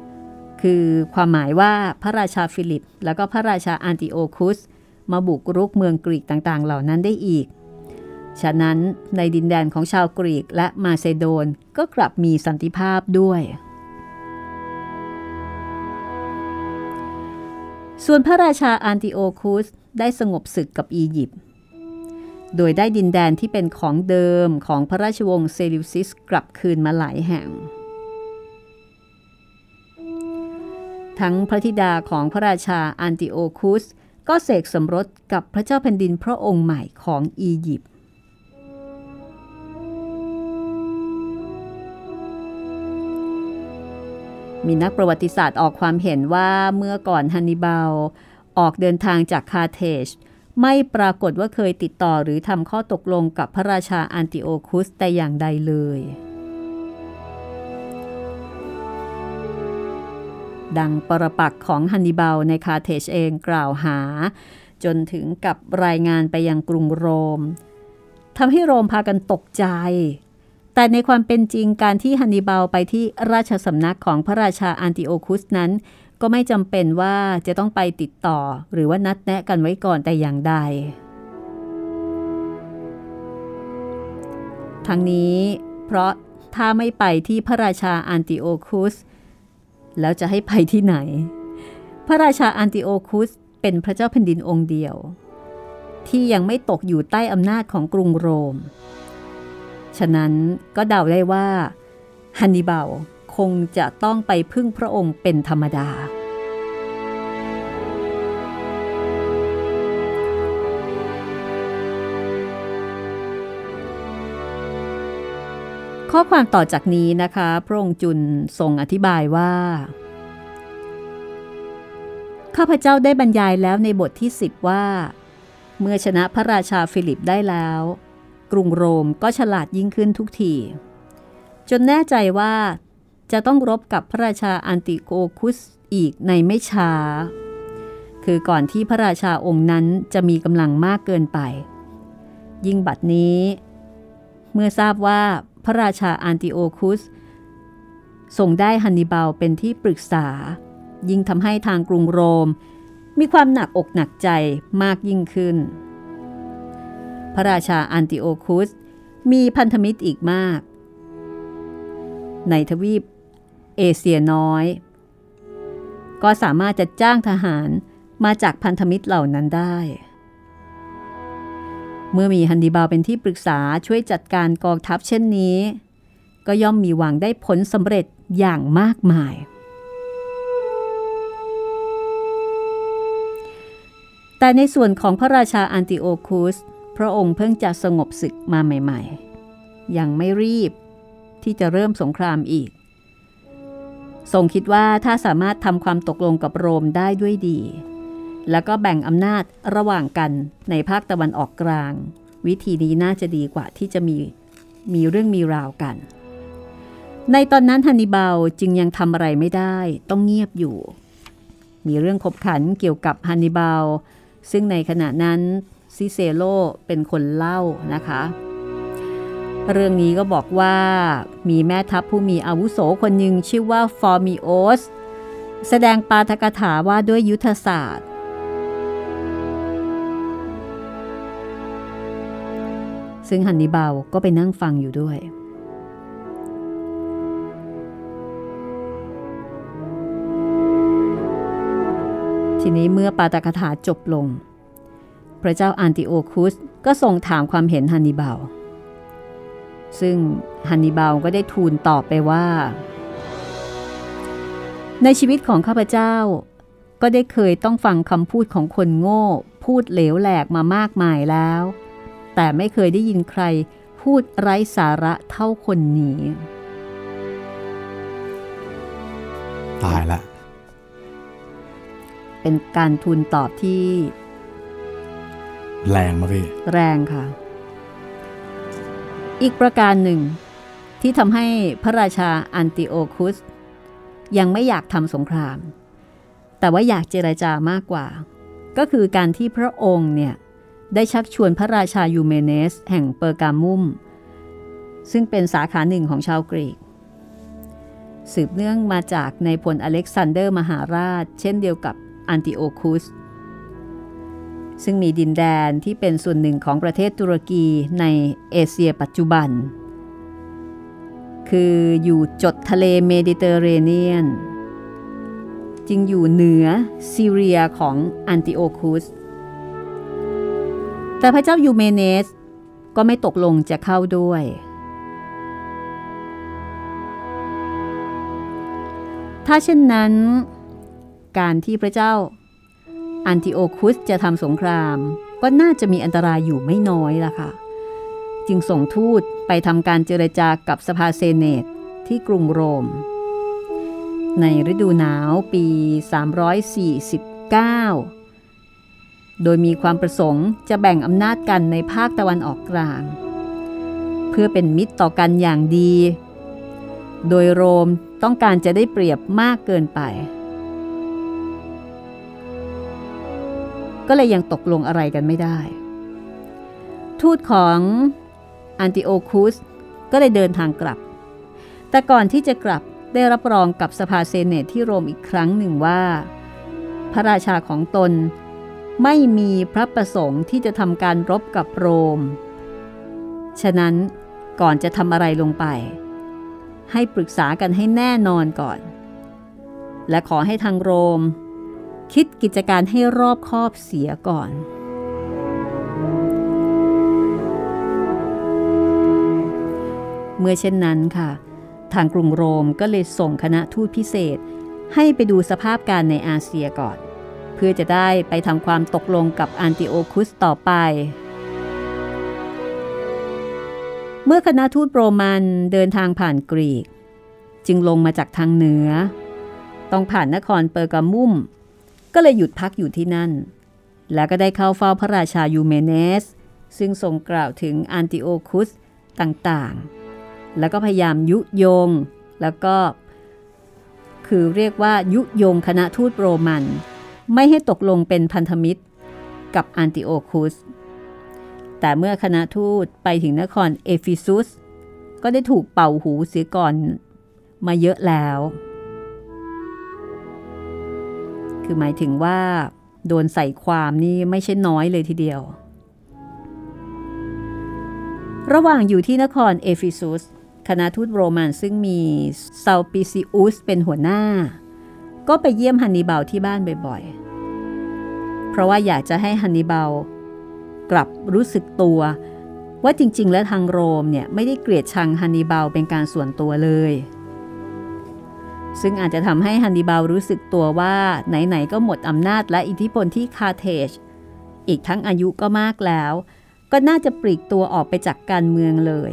ๆ คือความหมายว่าพระราชาฟิลิป แล้วก็พระราชาอันติโอคุส มาบุกรุกเมืองกรีกต่างๆ เหล่านั้นได้อีก ฉะนั้นในดินแดนของชาวกรีกและมาเซโดนก็กลับมีสันติภาพด้วย ส่วนพระราชาอันติโอคุสได้สงบศึกกับอียิปต์ โดยได้ดินแดนที่เป็นของเดิมของพระราชวงศ์เซลิวซิสกลับคืนมาหลายแห่ง ทั้งพระธิดาของพระราชาอันติโอคุสก็เสกสมรสกับพระเจ้าแผ่นดินพระองค์ใหม่ของอียิปต์ มีนักประวัติศาสตร์ออกความเห็นว่าเมื่อก่อนฮันนิบาลออกเดินทางจากคาเทจไม่ปรากฏว่าเคยติดต่อหรือทำข้อตกลงกับพระราชาอันติโอคุสแต่อย่างใดเลย ดังปรปักของฮันนิบาลในคาเทชเองกล่าวหา จนถึงกับรายงานไปยังกรุงโรมทำให้โรมพากันตกใจ แต่ในความเป็นจริงการที่ฮันนิบาลไปที่ราชสำนักของพระราชาอันติโอคุสนั้น ก็ไม่จำเป็นว่าจะต้องไปติดต่อ หรือว่านัดแนะกันไว้ก่อนแต่อย่างใด ทั้งนี้เพราะถ้าไม่ไปที่พระราชาอันติโอคุส แล้วจะให้ไปที่ไหน พระราชาอันติโอคุสเป็นพระเจ้าแผ่นดินองค์เดียว ที่ยังไม่ตกอยู่ใต้อำนาจของกรุงโรม ฉะนั้นก็เดาได้ว่าฮันนิบาลคงจะต้องไปพึ่งพระองค์เป็นธรรมดา ข้อความต่อจากนี้นะคะ พระองค์จุลทรงอธิบายว่า ข้าพเจ้าได้บรรยายแล้วในบทที่ 10 ว่า เมื่อชนะพระราชาฟิลิปได้แล้ว กรุงโรมก็ฉลาดยิ่งขึ้นทุกที จนแน่ใจว่าจะต้องรบกับพระราชาอันติโอคุสอีกในไม่ช้า คือก่อนที่พระราชาองค์นั้นจะมีกำลังมากเกินไป ยิ่งบัดนี้ เมื่อทราบว่าพระราชาอันติโอคุสส่งได้ฮันนิบาลเป็นที่ปรึกษา ยิ่งทำให้ทางกรุงโรม มีความหนักอกหนักใจมากยิ่งขึ้น พระราชาอันติโอคุส มีพันธมิตรอีกมาก ในทวีปเอเชียน้อย ก็สามารถจะจ้างทหารมาจากพันธมิตรเหล่านั้นได้ เมื่อมีฮันดิบาลเป็นที่ปรึกษาช่วยจัดการกองทัพเช่นนี้ ก็ย่อมมีหวังได้ผลสำเร็จอย่างมากมาย แต่ในส่วนของพระราชาอันติโอคุส ระองค์เพิ่งจะสงบศึกมาใหม่ ๆ ยังไม่รีบที่จะเริ่มสงครามอีก ทรงคิดว่าถ้าสามารถทำความตกลงกับโรมได้ด้วยดี แล้วก็แบ่งอำนาจระหว่างกันในภาคตะวันออกกลาง วิธีนี้น่าจะดีกว่าที่จะมีมีเรื่องมีราวกัน ในตอนนั้นฮันนิบาลจึงยังทำอะไรไม่ได้ต้องเงียบอยู่ มีเรื่องขบขันเกี่ยวกับฮันนิบาลซึ่งในขณะนั้น ซิเซโลเป็นคนเล่านะคะ เรื่องนี้ก็บอกว่ามีแม่ทัพผู้มีอาวุโสคนหนึ่งชื่อว่าฟอร์มิโอส แสดงปาฐกถาว่าด้วยยุทธศาสตร์ ซึ่งฮันนิบาลก็ไปนั่งฟังอยู่ด้วยทีนี้เมื่อปาฐกถาจบลง พระเจ้าอันติโอคุสก็ทรงถามความเห็นฮันนิบาล ซึ่งฮันนิบาลก็ได้ทูลตอบไปว่า ในชีวิตของข้าพเจ้า ก็ได้เคยต้องฟังคำพูดของคนโง่ พูดเหลวแหลกมามากมายแล้ว แต่ไม่เคยได้ยินใครพูดไร้สาระเท่าคนนี้ ตายละ เป็นการทูลตอบที่ แรงมากพี่ แรงค่ะ อีกประการหนึ่ง ที่ทำให้พระราชาอันติโอคุส ยังไม่อยากทำสงคราม แต่ว่าอยากเจรจามากกว่า ก็คือการที่พระองค์เนี่ย ได้ชักชวนพระราชายูเมเนส แห่งเปอร์กามุม ซึ่งเป็นสาขาหนึ่งของชาวกรีก สืบเนื่องมาจากนายพลอเล็กซานเดอร์มหาราช เช่นเดียวกับอันติโอคุส ซึ่งมีดินแดนที่เป็นส่วนหนึ่งของประเทศตุรกีในเอเชียปัจจุบัน คืออยู่จดทะเลเมดิเตอร์เรเนียน จึงอยู่เหนือซีเรียของอันติโอคุส แต่พระเจ้ายูเมเนสก็ไม่ตกลงจะเข้าด้วย ถ้าเช่นนั้น การที่พระเจ้า อันติโอคุสจะทำสงคราม ก็น่าจะมีอันตรายอยู่ไม่น้อยล่ะค่ะ จึงส่งทูตไปทำการเจรจากับสภาเซเนตที่กรุงโรม ในฤดูหนาวปี 349 โดยมีความประสงค์จะแบ่งอำนาจกันในภาคตะวันออกกลาง เพื่อเป็นมิตรต่อกันอย่างดี โดยโรมต้องการจะได้เปรียบมากเกินไป ก็เลยยังตกลงอะไรกันไม่ได้ ทูตของอันติโอคุสก็เลยเดินทางกลับ แต่ก่อนที่จะกลับได้รับรองกับสภาเซเนตที่โรมอีกครั้งหนึ่งว่า พระราชาของตนไม่มีพระประสงค์ที่จะทำการรบกับโรม ฉะนั้นก่อนจะทำอะไรลงไป ให้ปรึกษากันให้แน่นอนก่อน และขอให้ทางโรม คิดกิจการให้รอบคอบเสียก่อน เมื่อเช่นนั้นค่ะ ทางกรุงโรมก็เลยส่งคณะทูตพิเศษ ให้ไปดูสภาพการในอาเซียก่อน เพื่อจะได้ไปทำความตกลงกับอันติโอคุสต่อไปเมื่อคณะทูตโรมันเดินทางผ่านกรีก จึงลงมาจากทางเหนือ ต้องผ่านนครเปอร์กามุม ก็เลยหยุดพักอยู่ที่นั่น แล้วก็ได้เข้าเฝ้าพระราชายูเมเนส ซึ่งทรงกล่าวถึงอันติโอคุสต่างๆ แล้วก็พยายามยุยง แล้วก็ คือเรียกว่ายุยงคณะทูตโรมัน ไม่ให้ตกลงเป็นพันธมิตรกับอันติโอคุส แต่เมื่อคณะทูตไปถึงนครเอฟิซุส ก็ได้ถูกเป่าหูเสียก่อนมาเยอะแล้ว คือหมายถึงว่า โดนใส่ความนี่ไม่ใช่น้อยเลยทีเดียว ระหว่างอยู่ที่นครเอฟิซุสคณะทูตโรมันซึ่งมีซัลปิซิอุสเป็นหัวหน้า ก็ไปเยี่ยมฮันนิบาลที่บ้านบ่อยๆ เพราะว่าอยากจะให้ฮันนิบาลกลับรู้สึกตัวว่าจริงๆ แล้วทางโรมเนี่ยไม่ได้เกลียดชังฮันนิบาลเป็นการส่วนตัวเลย ซึ่งอาจจะทำให้ฮันนิบาลรู้สึกตัวว่าไหนๆก็หมดอำนาจและอิทธิพลที่คาเทจ อีกทั้งอายุก็มากแล้ว ก็น่าจะปลีกตัวออกไปจากการเมืองเลย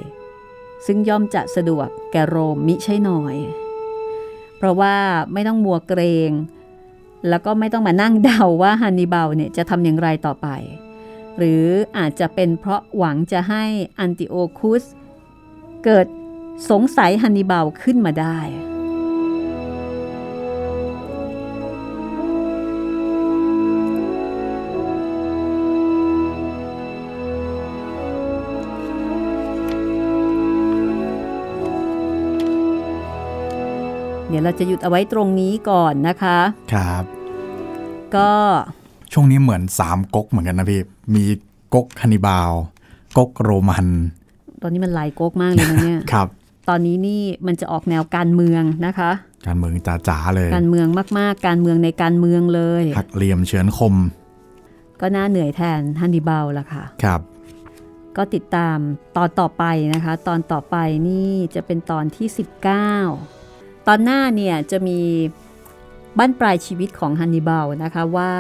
ซึ่งย่อมจะสะดวกแก่โรมมิใช่น้อย เพราะว่าไม่ต้องมัวเกรง แล้วก็ไม่ต้องมานั่งเดาว่าฮันนิบาลเนี่ยจะทำอย่างไรต่อไป หรืออาจจะเป็นเพราะหวังจะให้อันติโอคุส เกิดสงสัยฮันนิบาลขึ้นมาได้ ดี๋ยวเราจะหยุดเอาไว้ตรงนี้ก่อนนะคะ ครับ ก็ช่วงนี้เหมือนสามก๊กเหมือนกันนะพี่ มีก๊กฮันนิบาลก๊กโรมัน ตอนนี้มันหลายก๊กมากเลยนะเนี่ย ครับ ตอนนี้นี่มันจะออกแนวการเมืองนะคะ การเมืองจ๋าๆเลย การเมืองมากๆ การเมืองในการเมืองเลยหักเหลี่ยมเฉือนคม ก็น่าเหนื่อยแทนฮันนิบาลละค่ะ ครับก็ติดตามตอนต่อไปนะคะ ตอนต่อไปนี่จะเป็นตอนที่ 19 ตอนหน้าเนี่ยจะมีบ้านปลายชีวิตของฮันนิบาลนะคะว่า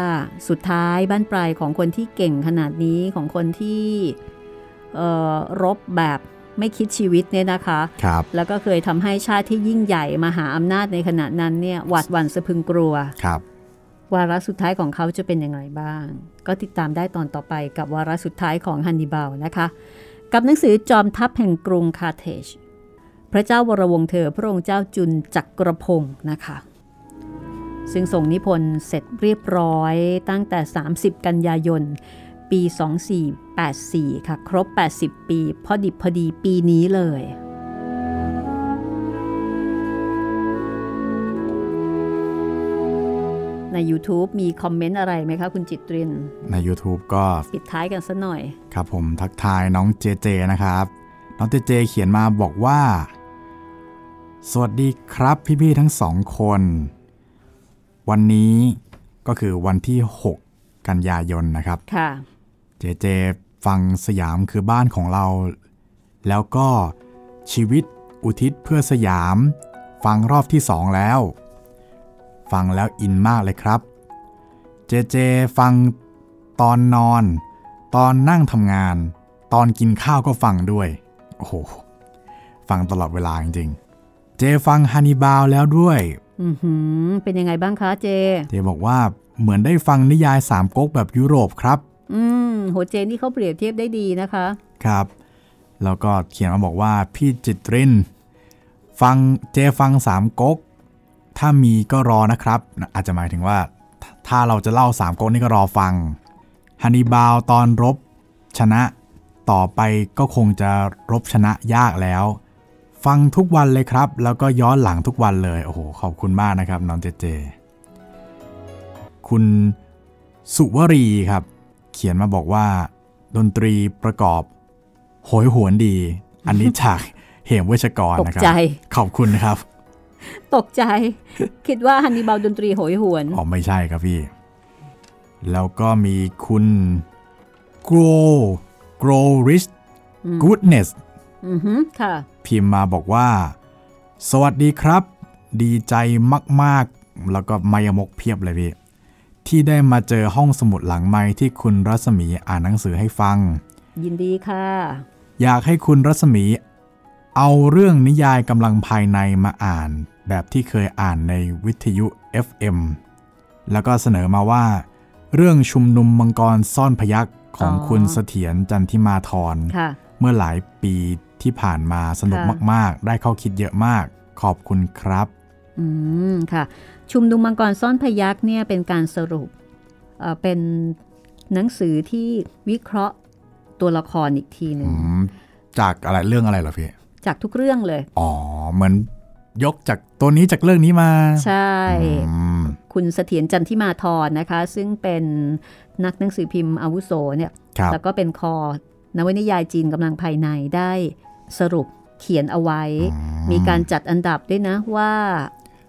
สุดท้ายบ้านปลายของคนที่เก่งขนาดนี้ของคนที่เอ่อรบแบบไม่คิดชีวิตเนี่ยนะคะครับแล้วก็เคยทำให้ชาติที่ยิ่งใหญ่มหาอำนาจในขณะนั้นเนี่ยหวาดหวั่นสะพรึงกลัวครับวาระสุดท้ายของเขาจะเป็นอย่างไรบ้าง ก็ติดตามได้ตอนต่อไปกับวาระสุดท้ายของฮันนิบาลนะคะ กับหนังสือจอมทัพแห่งกรุงคาร์เทจ พระเจ้าวรวงศ์เธอพระองค์เจ้าจุนจักรพงศ์นะคะ ซึ่งส่งนิพนธ์เสร็จเรียบร้อยตั้งแต่ 30 กันยายน ปี 2484 ค่ะ ครบ 80 ปี พอดิบพอดีปีนี้เลย ใน YouTube มีคอมเมนต์อะไรไหมคะ คุณจิตริน ใน YouTube ก็ปิดท้ายกันซะหน่อย ครับผมทักทายน้องเจเจนะครับน้องเจเจเขียนมาบอกว่า สวัสดีครับพี่ๆทั้งสองคน วันนี้ก็คือวันที่ 6 กันยายนนะครับค่ะเจเจฟังสยามคือบ้านของเรา แล้วก็ชีวิตอุทิศเพื่อสยาม ฟังรอบที่สองแล้ว ฟังแล้วอินมากเลยครับ เจเจฟังตอนนอน ตอนนั่งทำงาน ตอนกินข้าวก็ฟังด้วย โอ้โห ฟังตลอดเวลาจริงๆ เจฟังฮันนิบาลแล้วด้วยอือหือเป็นยังไงบ้างคะเจ เจบอกว่าเหมือนได้ฟังนิยายสามก๊กแบบยุโรปครับ อืมโหเจนนี่เขาเปรียบเทียบได้ดีนะคะ ครับ แล้วก็เขียนมาบอกว่าพี่จิตริน ฟังเจฟังสามก๊ก ถ้ามีก็รอนะครับ อาจจะหมายถึงว่า ถ้าเราจะเล่าสามก๊กนี่ก็รอฟังฮันนีบาลตอนรบชนะ ต่อไปก็คงจะรบชนะยากแล้ว ฟังทุกวันเลยครับ แล้วก็ย้อนหลังทุกวันเลย โอ้โห ขอบคุณมากนะครับน้องเจเจ คุณสุวรีครับ เขียนมาบอกว่า ดนตรีประกอบโหยหวนดี อันนี้จากเหมเวชกรตกนะครับใจขอบคุณนะครับ ตกใจ คิดว่าฮันนีบาลดนตรีโหยหวน อ๋อ ไม่ใช่ครับพี่ แล้วก็มีคุณ grow grow rich goodness อือฮึค่ะ พิมพ์มาบอกว่า สวัสดีครับ ดีใจมากๆ แล้วก็มายมกเพียบเลยพี่ ที่ได้มาเจอห้องสมุดหลังไม้ที่คุณรัศมีอ่านหนังสือให้ฟัง ยินดีค่ะ อยากให้คุณรัศมี เอาเรื่องนิยายกำลังภายในมาอ่าน แบบที่เคยอ่านในวิทยุ FM แล้วก็เสนอมาว่า เรื่องชุมนุมมังกรซ่อนพยักของอ๋อคุณเสถียรจันทิมาธรค่ะเมื่อหลายปี ที่ผ่านมาสนุกค่ะมาก ๆ ได้เข้าคิดเยอะมาก ขอบคุณครับ อืมค่ะ ชุมนุมมังกรซ่อนพยักเนี่ยเป็นการสรุปเอ่อเป็นหนังสือที่วิเคราะห์ตัวละครอีกทีหนึ่งอืมจากอะไรเรื่องอะไรเหรอพี่จากทุกเรื่องเลย อ๋อเหมือนยกจากตัวนี้จากเรื่องนี้มา ใช่อืมคุณเสถียรจันทิมาธรนะคะ ซึ่งเป็นนักหนังสือพิมพ์อาวุโสเนี่ยครับแล้วก็เป็นคอนวนิยายจีนกำลังภายในได้ สรุปเขียนเอาไว้ มีการจัดอันดับด้วยนะว่า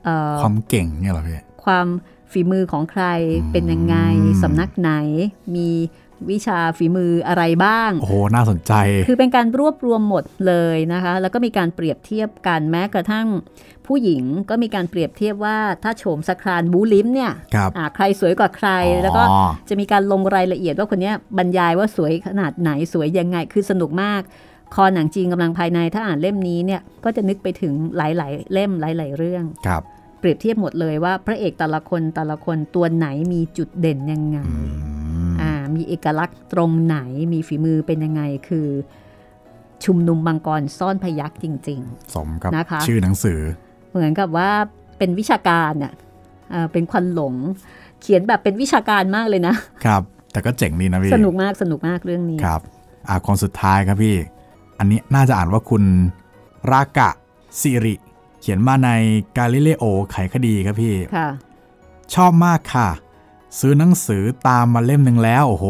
เอ่อความเก่งเนี่ยเหรอพี่ความฝีมือของใครเป็นยังไงอืมสำนักไหน มีวิชาฝีมืออะไรบ้าง โอ้โห น่าสนใจ คือเป็นการรวบรวมหมดเลยนะคะ แล้วก็มีการเปรียบเทียบกันแม้กระทั่ง ผู้หญิงก็มีการเปรียบเทียบว่าถ้าโฉมสครานบูลิมเนี่ยครับอ่าใครสวยกว่าใครอ๋อแล้วก็จะมีการลงรายละเอียดว่าคนเนี้ยบรรยายว่าสวยขนาดไหนสวยยังไง คือสนุกมาก คอหนังจีนกำลังภายในถ้าอ่านเล่มนี้เนี่ยก็จะนึกไปถึงหลาย ๆ เล่มหลาย ๆ เรื่องครับเปรียบเทียบหมดเลยว่าพระเอกแต่ละคนแต่ละคนตัวไหนมีจุดเด่นยังไงอืมอ่ามีเอกลักษณ์ตรงไหนมีฝีมือเป็นยังไงคือชุมนุมมังกรซ่อนพยักจริงสมกับนะคะชื่อหนังสือๆเหมือนกับว่าเป็นวิชาการน่ะอ่าเป็นควันหลง เขียนแบบเป็นวิชาการมากเลยนะครับ แต่ก็เจ๋งดีนะพี่ สนุกมากสนุกมากเรื่องนี้ครับอ่าคนสุดท้ายครับพี่ อันนี้น่าจะอ่านว่าคุณรากะสิริ เขียนมาในกาลิเลโอไขคดีครับพี่ค่ะชอบมากค่ะ ซื้อหนังสือตามมาเล่มหนึ่งแล้ว โอ้โห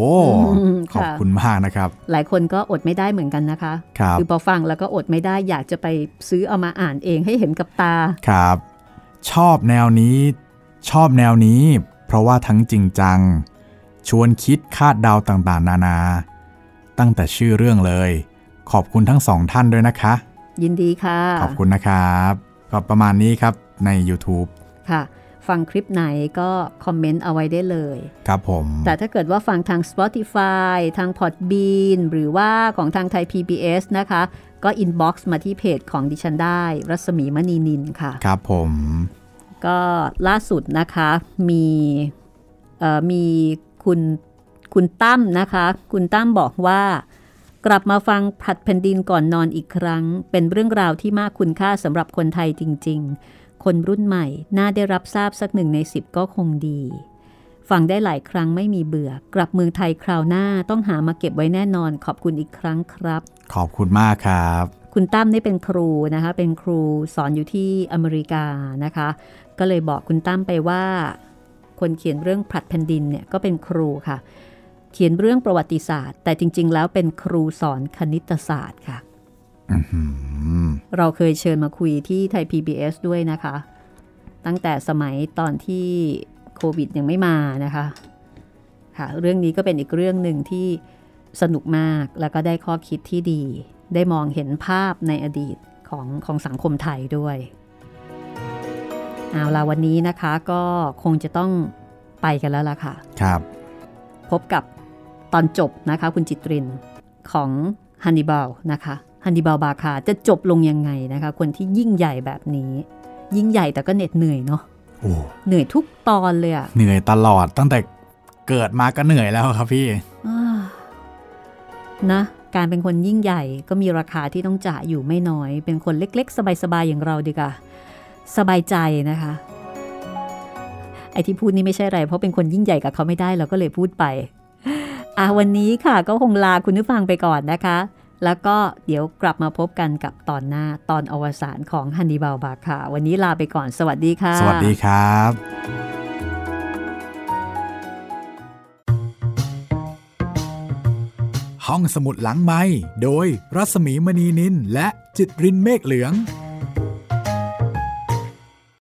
อืมขอบค่ะคุณมากนะครับ หลายคนก็อดไม่ได้เหมือนกันนะคะครับอพอฟังแล้วก็อดไม่ได้อยากจะไปซื้อเอามาอ่านเองให้เห็นกับตาครับ ชอบแนวนี้ ชอบแนวนี้ เพราะว่าทั้งจริงจัง ชวนคิดคาดเดาต่างๆ นานา ตั้งแต่ชื่อเรื่องเลย ขอบคุณทั้งสองท่านด้วยนะคะ ยินดีค่ะ ขอบคุณนะครับก็ประมาณนี้ครับใน YouTube ค่ะ ฟังคลิปไหนก็คอมเมนต์เอาไว้ได้เลย ครับผม แต่ถ้าเกิดว่าฟังทาง Spotify ทาง Podbean หรือว่าของทางไทย PBS นะคะ ก็อินบ็อกซ์มาที่เพจของดิฉันได้ รัศมีมณีนินค่ะ ครับผม ก็ล่าสุดนะคะมีเอ่อมีคุณคุณตั้มนะคะ คุณตั้มบอกว่า กลับมาฟังผลัดแผ่นดินก่อนนอนอีกครั้ง เป็นเรื่องราวที่มากคุณค่าสำหรับคนไทยจริง ๆ คนรุ่นใหม่น่าได้รับทราบสักหนึ่งในสิบก็คงดี ฟังได้หลายครั้งไม่มีเบื่อ กลับเมืองไทยคราวหน้าต้องหามาเก็บไว้แน่นอนขอบคุณอีกครั้งครับ ขอบคุณมากครับ คุณตั้มนี่เป็นครูนะคะ เป็นครูสอนอยู่ที่อเมริกานะคะ ก็เลยบอกคุณตั้มไปว่า คนเขียนเรื่องผลัดแผ่นดินเนี่ยก็เป็นครูค่ะเขียนเรื่องประวัติศาสตร์ แต่จริง ๆ แล้วเป็นครูสอนคณิตศาสตร์ค่ะอื้อหือเราเคยเชิญมาคุยที่ไทย PBS ด้วยนะคะ ตั้งแต่สมัยตอนที่โควิดยังไม่มานะคะค่ะเรื่องนี้ก็เป็นอีกเรื่องหนึ่งที่สนุกมากแล้วก็ได้ข้อคิดที่ดี ได้มองเห็นภาพในอดีตของของสังคมไทยด้วยเอาละวันนี้นะคะก็คงจะต้องไปกันแล้วล่ะค่ะ ครับ พบกับ ตอนจบนะคะคุณจิตรินของฮันนิบาลนะคะฮันนิบาลบาคาจะจบลงยังไงนะคะ คนที่ยิ่งใหญ่แบบนี้ ยิ่งใหญ่แต่ก็เหน็ดเหนื่อยเนาะโอ้เหนื่อยทุกตอนเลยอะเหนื่อยตลอดตั้งแต่เกิดมาก็เหนื่อยแล้วครับพี่อ่านะการเป็นคนยิ่งใหญ่ก็มีราคาที่ต้องจ่ายอยู่ไม่น้อย เป็นคนเล็ก ๆ สบายๆอย่างเราดีกว่าสบายใจนะคะ ไอ้ที่พูดนี่ไม่ใช่อะไร เพราะเป็นคนยิ่งใหญ่กับเขาไม่ได้เราก็เลยพูดไป อะวันนี้ค่ะก็คงลาคุณผู้ฟังไปก่อนนะคะ แล้วก็เดี๋ยวกลับมาพบกันกับตอนหน้าตอนอวสานของฮันนีบาลบาค่ะ วันนี้ลาไปก่อน สวัสดีค่ะ สวัสดีครับห้องสมุดหลังไม้โดยรัสมีมณีนินและจิตรินเมฆเหลือง